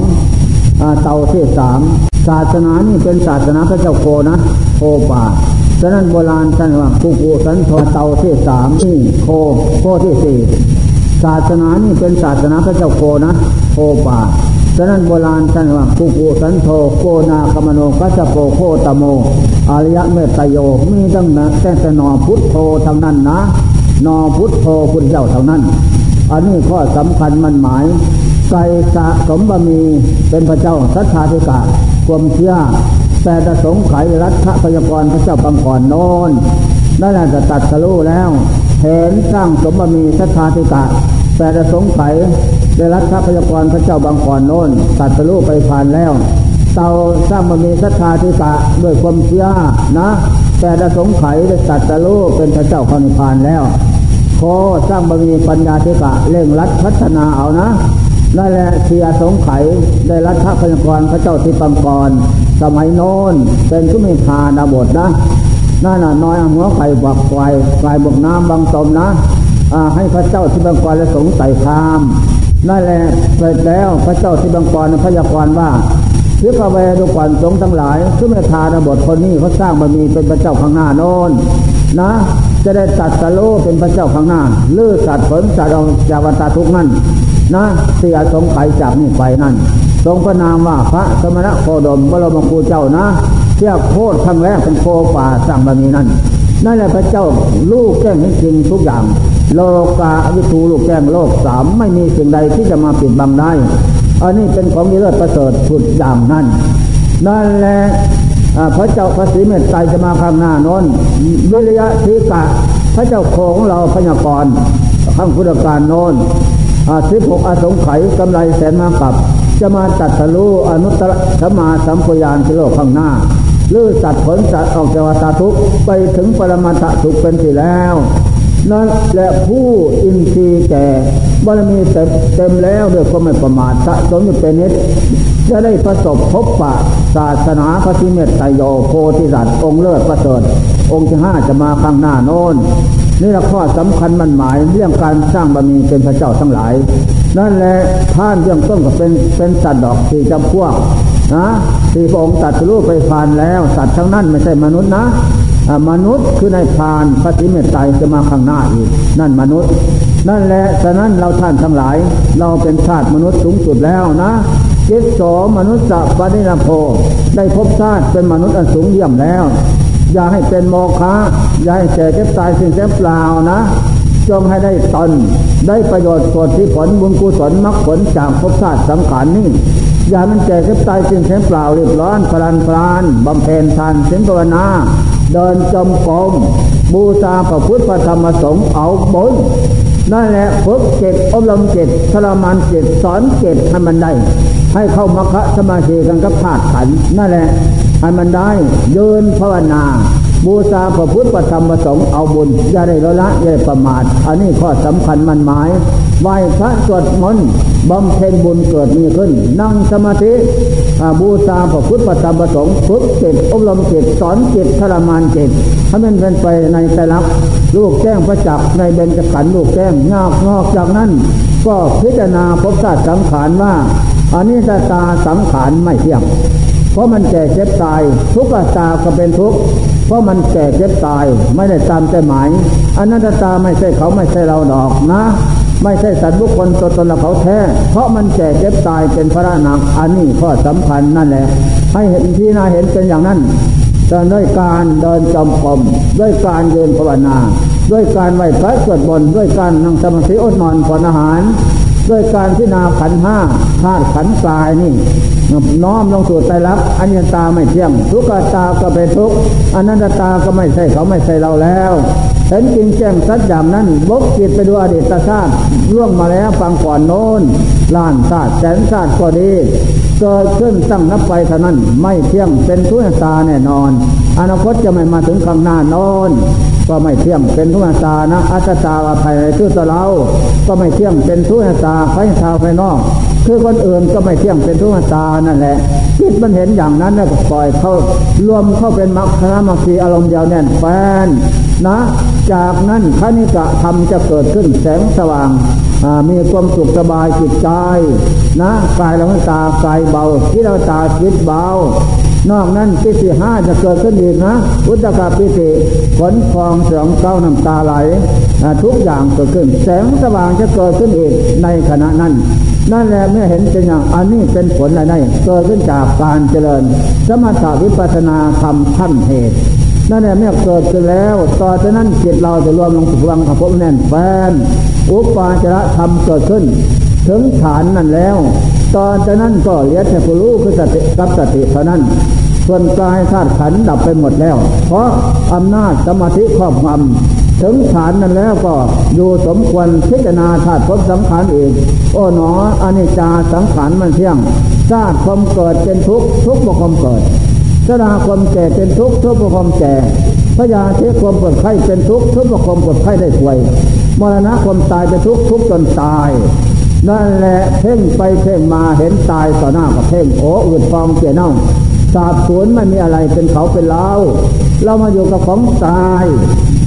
เตาที่สามศาสนานี่เป็นศาสนาพระเจ้าโคนะโคป่าฉะนั้นโบราณท่านว่ากูกูสันทเตาที่สามนี่โคโคที่สี่ศาสนานี่เป็นศาสนาพระเจ้าโคนะโคป่า ฉะนั้นโบราณท่านว่ากุกุสันโธโกนาคมโนกัสโปโคตโมอริยเมตโยมีตั้งนะแต่แต่นอพุทโธเท่านั้นนะนอพุทโธพุทธเจ้าเท่านั้น อันนี้ข้อสำคัญมันหมายไกสะสมบมีเป็นพระเจ้าสัทธาธิกาความเชื่อแต่จะสงไขรัฐพยากรพระเจ้าบังกรโนนนั่นแหละจะตัดสรู้แล้ว เห็นสร้างสมบมีสัทธาธิกาแต่จะสงไข ได้รับทรัพยากรพระเจ้าบางก่อนโน้นตัดสรู้ไปผ่านแล้ว เตาสร้างมันมีศรัทธาทิกะด้วยความเชื่อนะ แต่ได้สงไขได้ตัดสรู้เป็นพระเจ้าคนิพานแล้วโคสร้างบารมีปัญญาธิกะเร่งรัดพัฒนาเอานะนั่นแหละเสียสงไขได้รัฐพยากรพระเจ้าที่ปังกร สมัยโน้นเป็นทุมิพานาบทนะนั่นน่ะน้อยหัวไข่บักไฟไฟบกน้ำบางตมนะให้พระเจ้าที่บังกรและสงใส่คาม นั่นแหละเสร็จแล้วพระเจ้าที่บังกรพยากรว่าเชื่อกเวดูก่อนสงทั้งหลายซึ่งเมทานบทคนนี้เขาสร้างบารมีเป็นพระเจ้าข้างหน้าโน้นนะ จะได้ตัดสโลเป็นพระเจ้าข้างหน้าลื้อสัตว์ผลสัตว์ออกจากวัฏทุกนั่นนะเสียสงไขจากนี่ไปนั่น ทรงพระนามว่าพระสมณะโคดมบรมครูเจ้านะเที่ยโคตรครั้งแรกเป็นโคป่าสร้างบารมีนั่น นั่นแหละพระเจ้าลูกแก้งจริงทุกอย่าง โลกาวิทูลูกแก้งโลกสามไม่มีสิ่งใดที่จะมาปิดบังได้ อันนี้เป็นของเลิศประเสริฐสุดอย่างนั้น นั่นแหละพระเจ้าพระศรีเมตไตรจะมาข้างหน้านนวิริยะทิกะพระเจ้าโคของเราพญากรข้างพุทธการโนนสิบหกอสงไขยกำไรแสนมากับ จะมาตัดทะลุอนุตตรสมาสัมพยานที่โลกข้างหน้า ลื้อสัตว์ผลสัตว์ออกจากวัฏทุกไปถึงปรมาตะทุกเป็นที่แล้ว นั่นและผู้อินทรีย์แก่บารมีเต็มเต็มแล้วด้วยความไม่ประมาทสะสมอยู่เป็นนิดจะได้ประสบพบปะศาสนาพระสิเมตไตโยโพธิสัตว์องค์เลิศประเสริฐองค์ที่ห้าจะมาข้างหน้าโน้นนี่ละข้อสำคัญมันหมายเรื่องการสร้างบารมีเป็นพระเจ้าทั้งหลาย นั่นแหละท่านเรื่องต้นก็เป็นเป็นสัตว์ดอกสี่จำพวก นะที่พระองค์ตัดรูปไปพานแล้วสัตว์ทั้งนั้นไม่ใช่มนุษย์นะมนุษย์คือในพานพระสิเมตไตรจะมาข้างหน้าอีกนั่นมนุษย์ นั่นแหละฉะนั้นเราท่านทั้งหลาย เราเป็นชาติมนุษย์สูงสุดแล้วนะเจิตโสมนุษย์จะปฏินโพได้พบชาติเป็นมนุษย์อันสูงเยี่ยมแล้ว อย่าให้เป็นโมฆะอย่าให้แก่เจ็บตายสิ่งแสเปล่านะจงให้ได้ตนได้ประโยชน์ส่วนที่ผลบุญกุศลมรรคผลจากภพชาติสังขารนี้ อย่ามันแก่เจ็บตายสิ่งแสเปล่าเรียบร้อนพลันพลานบำเพ็ญทานสิงภาวนา เดินจมกรมบูชาพระพุทธพระธรรมสงฆ์เอาบนนั่นแหละฝึกเจ็ดอบรมเจ็ดทรมานเจ็ดสอนเจ็ดให้มันได้ ให้เข้ามรรคสมาธิกันกับธาตุขันนั่นแหละให้มันได้ยืนภาวนา บูชาพระพุทธธรรมประสงค์เอาบุญอย่าได้ละละอย่าได้ประมาท อันนี้ข้อสำคัญมันหมายไหว้พระสวดมนต์บำเพ็ญบุญเกิดมีขึ้น นั่งสมาธิบูชาพระพุทธธรรมประสงค์ฝึกจิตอบรมจิตสอนจิตทรมานจิตให้มันเป็นไปในใจรักลูกแจ้งประจักษ์ในเบญจขันธ์ลูกแจ้งงอกงอกจากนั้น ก็พิจารณาพบศาสตร์สังขารว่าอันนี้ตาตาสังขารไม่เที่ยงเพราะมันแก่เจ็บตาย ทุกขตาก็เป็นทุกข์ เพราะมันแก่เจ็บตายไม่ได้ตามใจหมายอันนั้นตาไม่ใช่เขาไม่ใช่เราดอกนะ ไม่ใช่สัตว์บุคคลตัวตนเราเขาแท้ เพราะมันแก่เจ็บตายเป็นพระนางอันนี้ข้อสำคัญนั่นแหละ ให้เห็นที่นาเห็นเป็นอย่างนั้นด้วยการเดินจมกรมด้วยการเดินภาวนา ด้วยการไหว้พระสวดมนต์ด้วยการนั่งสมาธิอดนอนผ่อนอาหาร ด้วยการพิจารณาขันห้าธาตุขันกายนี่น้อมลงสู่ใจรักอัญญตาไม่เที่ยง ทุกขตาก็เป็นทุกอนันตตาก็ไม่ใช่เขาไม่ใช่เราแล้วเห็นจริงแจ้งสัจอย่างนั้นบกจิตไปดูอดีตชาติล่วงมาแล้วฟังก่อนโน้นล้านชาติแสนชาติก็ดีเกิดขึ้นตั้งนับไปเท่านั้นไม่เที่ยงเป็นทุกขตาแน่นอน อนาคตจะไม่มาถึงข้างหน้านอน ก็ไม่เที่ยงเป็นทุกขตานะอัตตาภายในชื่อตัวเรา ก็ไม่เที่ยงเป็นทุกขตาภายในภายนอก คือคนอื่นก็ไม่เที่ยงเป็นทุกขตานั่นแหละจิตมันเห็นอย่างนั้นแล้วก็ปล่อยเข้ารวมเข้าเป็นมรรคมรรคีอารมณ์เดียวแน่นแฟนนะ จากนั้นคณิกะธรรมจะเกิดขึ้นแสงสว่างมีความสุขสบายจิตใจนะกายเราตากายเบาที่เราตาจิตเบา นอกนั้นปิติห้าจะเกิดขึ้นอีกนะอุตกาปิติฝนฟองเสียงเก้าน้ำตาไหลทุกอย่างเกิดขึ้น แสงสว่างจะเกิดขึ้นอีกในขณะนั้น นั่นแหละเมื่อเห็นเป็นอย่างอันนี้เป็นผลอะไรเกิดขึ้นจากการเจริญ สมถาวิปัสนาธรรมขั้นเหตุนั่นแหละเมื่อเกิดขึ้นแล้ว ต่อจากนั้นจิตเราจะรวมลงสู่วังขพแน่นแฟนอุปาจระธรรมเกิดขึ้น ถึงฐานนั่นแล้ว ตอนจากนั้นก็เหลือแต่ผู้รู้คือสติกับสติเท่านั้น ส่วนกายธาตุขันดับไปหมดแล้ว เพราะอำนาจสมาธิครอบงำถึงฐานนั้นแล้วก็อยู่สมควรพิจารณาธาตุพบสังขารเองโอ้หนออนิจจาสังขารมันเที่ยงธาตุความเกิดเป็นทุกข์ทุกข์บ่ความเกิดสราความแก่เป็นทุกข์ทุกข์บ่ความแก่พยาเทความปวดไข้เป็นทุกข์ทุกข์บ่ความปวดไข้ได้ป่วยมรณะความตายเป็นทุกข์ทุกข์จนตาย นั่นแหละเพ่งไปเพ่งมาเห็นตายต่อหน้าก็เพ่งโอ้อืดฟองเจียเน่าสาบสูญไม่มีอะไรเป็นเขาเป็นเราเรามาอยู่กับของตาย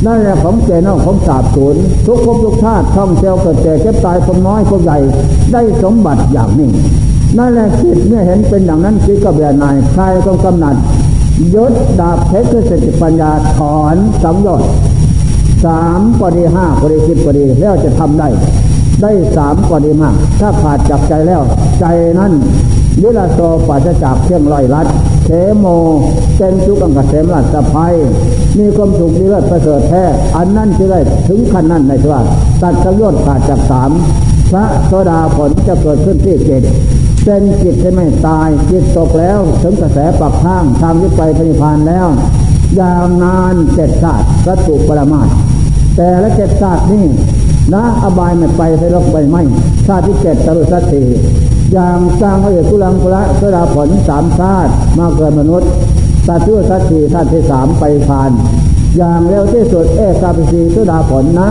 นั่นแหละของเจเน่าของสาบสูญทุกภพทุกชาติท่องเที่ยวเกิดแก่เจ็บตายคนน้อยคนใหญ่ได้สมบัติอย่างนี้นั่นแหละจิตเมื่อเห็นเป็นอย่างนั้นจิตก็เบียนายใครก็กำหนัดยศดาบเพชรสติปัญญาถอนสังยชน์สามก็ดีห้าก็ดีสิบก็ดีแล้วจะทำได้ ได้สามก็ดีมาก ถ้าขาดจากใจแล้ว ใจนั้นนิลาโตปัจจากเที่ยงลอยลัดเขโมเป็นทุกังกเสมรัตภัย มีความสุขดีเลิศประเสริฐแท้ อันนั้นจะได้ถึงขั้นนั้นในที่ว่าตัดสังโยชน์ขาดจากสามพระโสดาผลจะเกิดขึ้นที่เจ็ดเป็นจิตที่ไม่ตาย จิตตกแล้ว ถึงกระแสปรับข้างทางยึดไปพนิพานแล้ว ยาวนานเจ็ดศาสตร์สัตุปรมาตแต่ละเจ็ดศาสตร์นี่ นะอบายไม่ไปไปรกไปไม่ชาติที่เจ็ดตรุสัตติอย่างสร้างพระเอกกุลังกุละสดาผลสามชาติมาเกิดมนุษย์ตัดชั่วสัตติชาติที่สามไปผ่าน อย่างเร็วที่สุดเอกาปิสีสดาผลนะ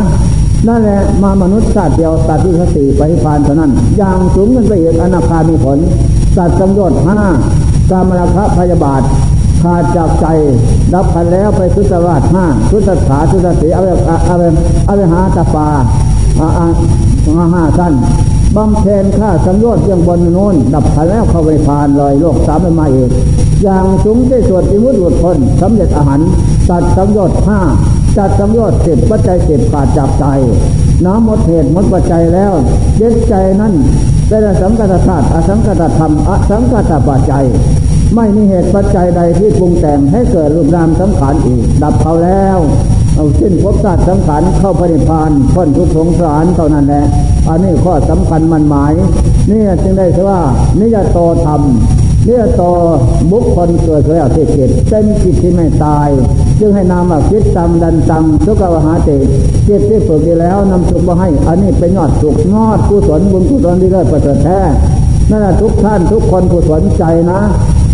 นั่นแหละมามนุษย์ชาติเดียวตัดที่สติไปผ่านเท่านั้น อย่างสูงขึ้นไปอีกอนาคามีผลตัดสังโยชน์ห้ากามราคะพยาบาท ขาดจากใจดับพันแล้วไปสุตวาสห้าสุตขาสุตสีเอาไปเอาไปเอาไปหาตาปาอาอาห้าสั้นบำเพ็ญข้าสังโยชน์ยังบนโน้นดับพันแล้วเข้าไปผ่านลอยโลกสามไปมาเอกอย่างสูงที่สุดอิมุตหลุดพ้นสำเร็จอาหารตัดสังโยชน์ห้าจัดสังโยชน์สิบปัจจัยสิบขาดจากใจน้ำหมดเหตุหมดปัจจัยแล้วเย็ดใจนั้น ได้สังกัตธาตุอสังกัตธรรมอสังกัตปัจจัย ไม่มีเหตุปัจจัยใดที่ปรุงแต่งให้เกิดรูปนามสังขารอีก ดับเขาแล้ว เอาสิ้นภพศาสตร์สังขารเข้าพริพานพ้นทุกสงสารเท่านั้นแหละอันนี้ข้อสำคัญมันหมายนี่จึงได้ชื่อว่า นิยโตธรรมนิยโตบุคคลเกิดแล้วที่จิตเป็นจิตที่ไม่ตาย จึงให้นามว่าคิดตังดันตังทุกขวหาเตจิตที่ฝึกดีแล้วนำสุขมาให้ อันนี้เป็นยอดสุขยอดกุศลบุญกุศลที่เลิศประเสริฐแท้นั่นแหละทุกท่านทุกคนผู้สนใจนะ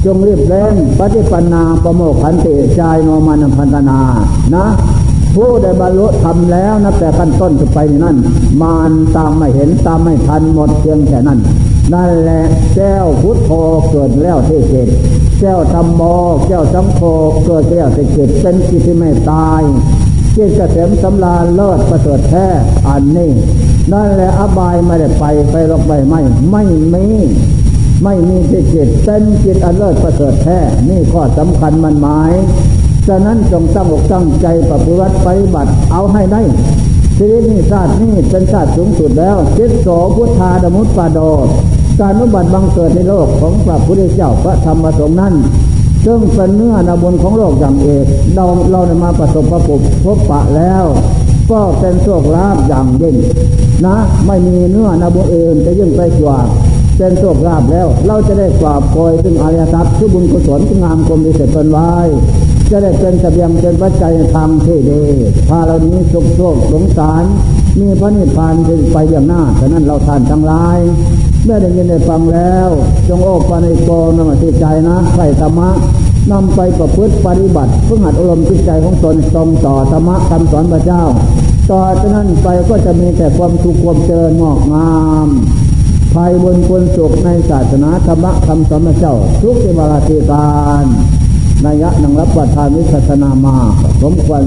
จงรีบเร่งปฏิปันนาประโมกขันติใจโนมันพันธนานะผู้ได้บรรลุทำแล้วนับแต่ขั้นต้นจะไปนั่น มานตามไม่เห็นตามไม่ทันหมดเพียงแค่นั้น นั่นแหละแก้วพุทโธเกิดแล้วที่เกิด แก้วธรรมโมแก้วสังโฆเกิดแล้วที่เกิดเป็นจิตที่ไม่ตายจิตเกษมสำราญเลิศประเสริฐแท้อันนี้นั่นแหละอบายไม่ได้ไปไปลกไปไม่ไม่มีไม่มีที่จิตเป็นจิตอันเลิศประเสริฐแท้นี่ข้อสำคัญมันหมายฉะนั้นจงตั้งอกตั้งใจปฏิบัติปฏิบัติเอาให้ได้ชีวิตนี้ชาตินี้เป็นชาติสูงสุดแล้วจิตโสพุทธาดมุตปาโดารนุบัติบังเกิดในโลกของพระพุทธเจ้าพระธรรมสงฆ์นั้นซึ่งเป็นเนื้อนาบุญของโลกอย่างเอกเราเราได้มาประสบประพบพบปะแล้ว ก็เป็นโชคลาภอย่างยิ่งนะ ไม่มีเนื้อนาบุญอื่นจะยิ่งไปกว่าเป็นโชคลาภแล้ว เราจะได้กราบโกยซึ่งอริยทรัพย์ที่บุญกุศลที่งามกรมดีเสร็จเป็นไว้จะได้เป็นเสบียงเป็นปัจจัยทางที่ดีพาเรานี้สุขโชคสงสาร มีพระนิพพานถึงไปอย่างหน้าฉะนั้นเราทานทั้งหลาย เมื่อได้ยินได้ฟังแล้ว จงโอ้ปานิโกนมาติใจนะใส่ธรรมะนำไปประพฤติปฏิบัติเพื่อหัดอารมณ์จิตใจของตนตรงต่อธรรมะคำสอนพระเจ้า ต่อจากนั้นไปก็จะมีแต่ความสุขความเจริญงอกงามภัยบนคนสุขในศาสนาธรรมะคำสอนพระเจ้า ทุกสิบาราติการนายะนังรับประทานวิสัชนามา สมควร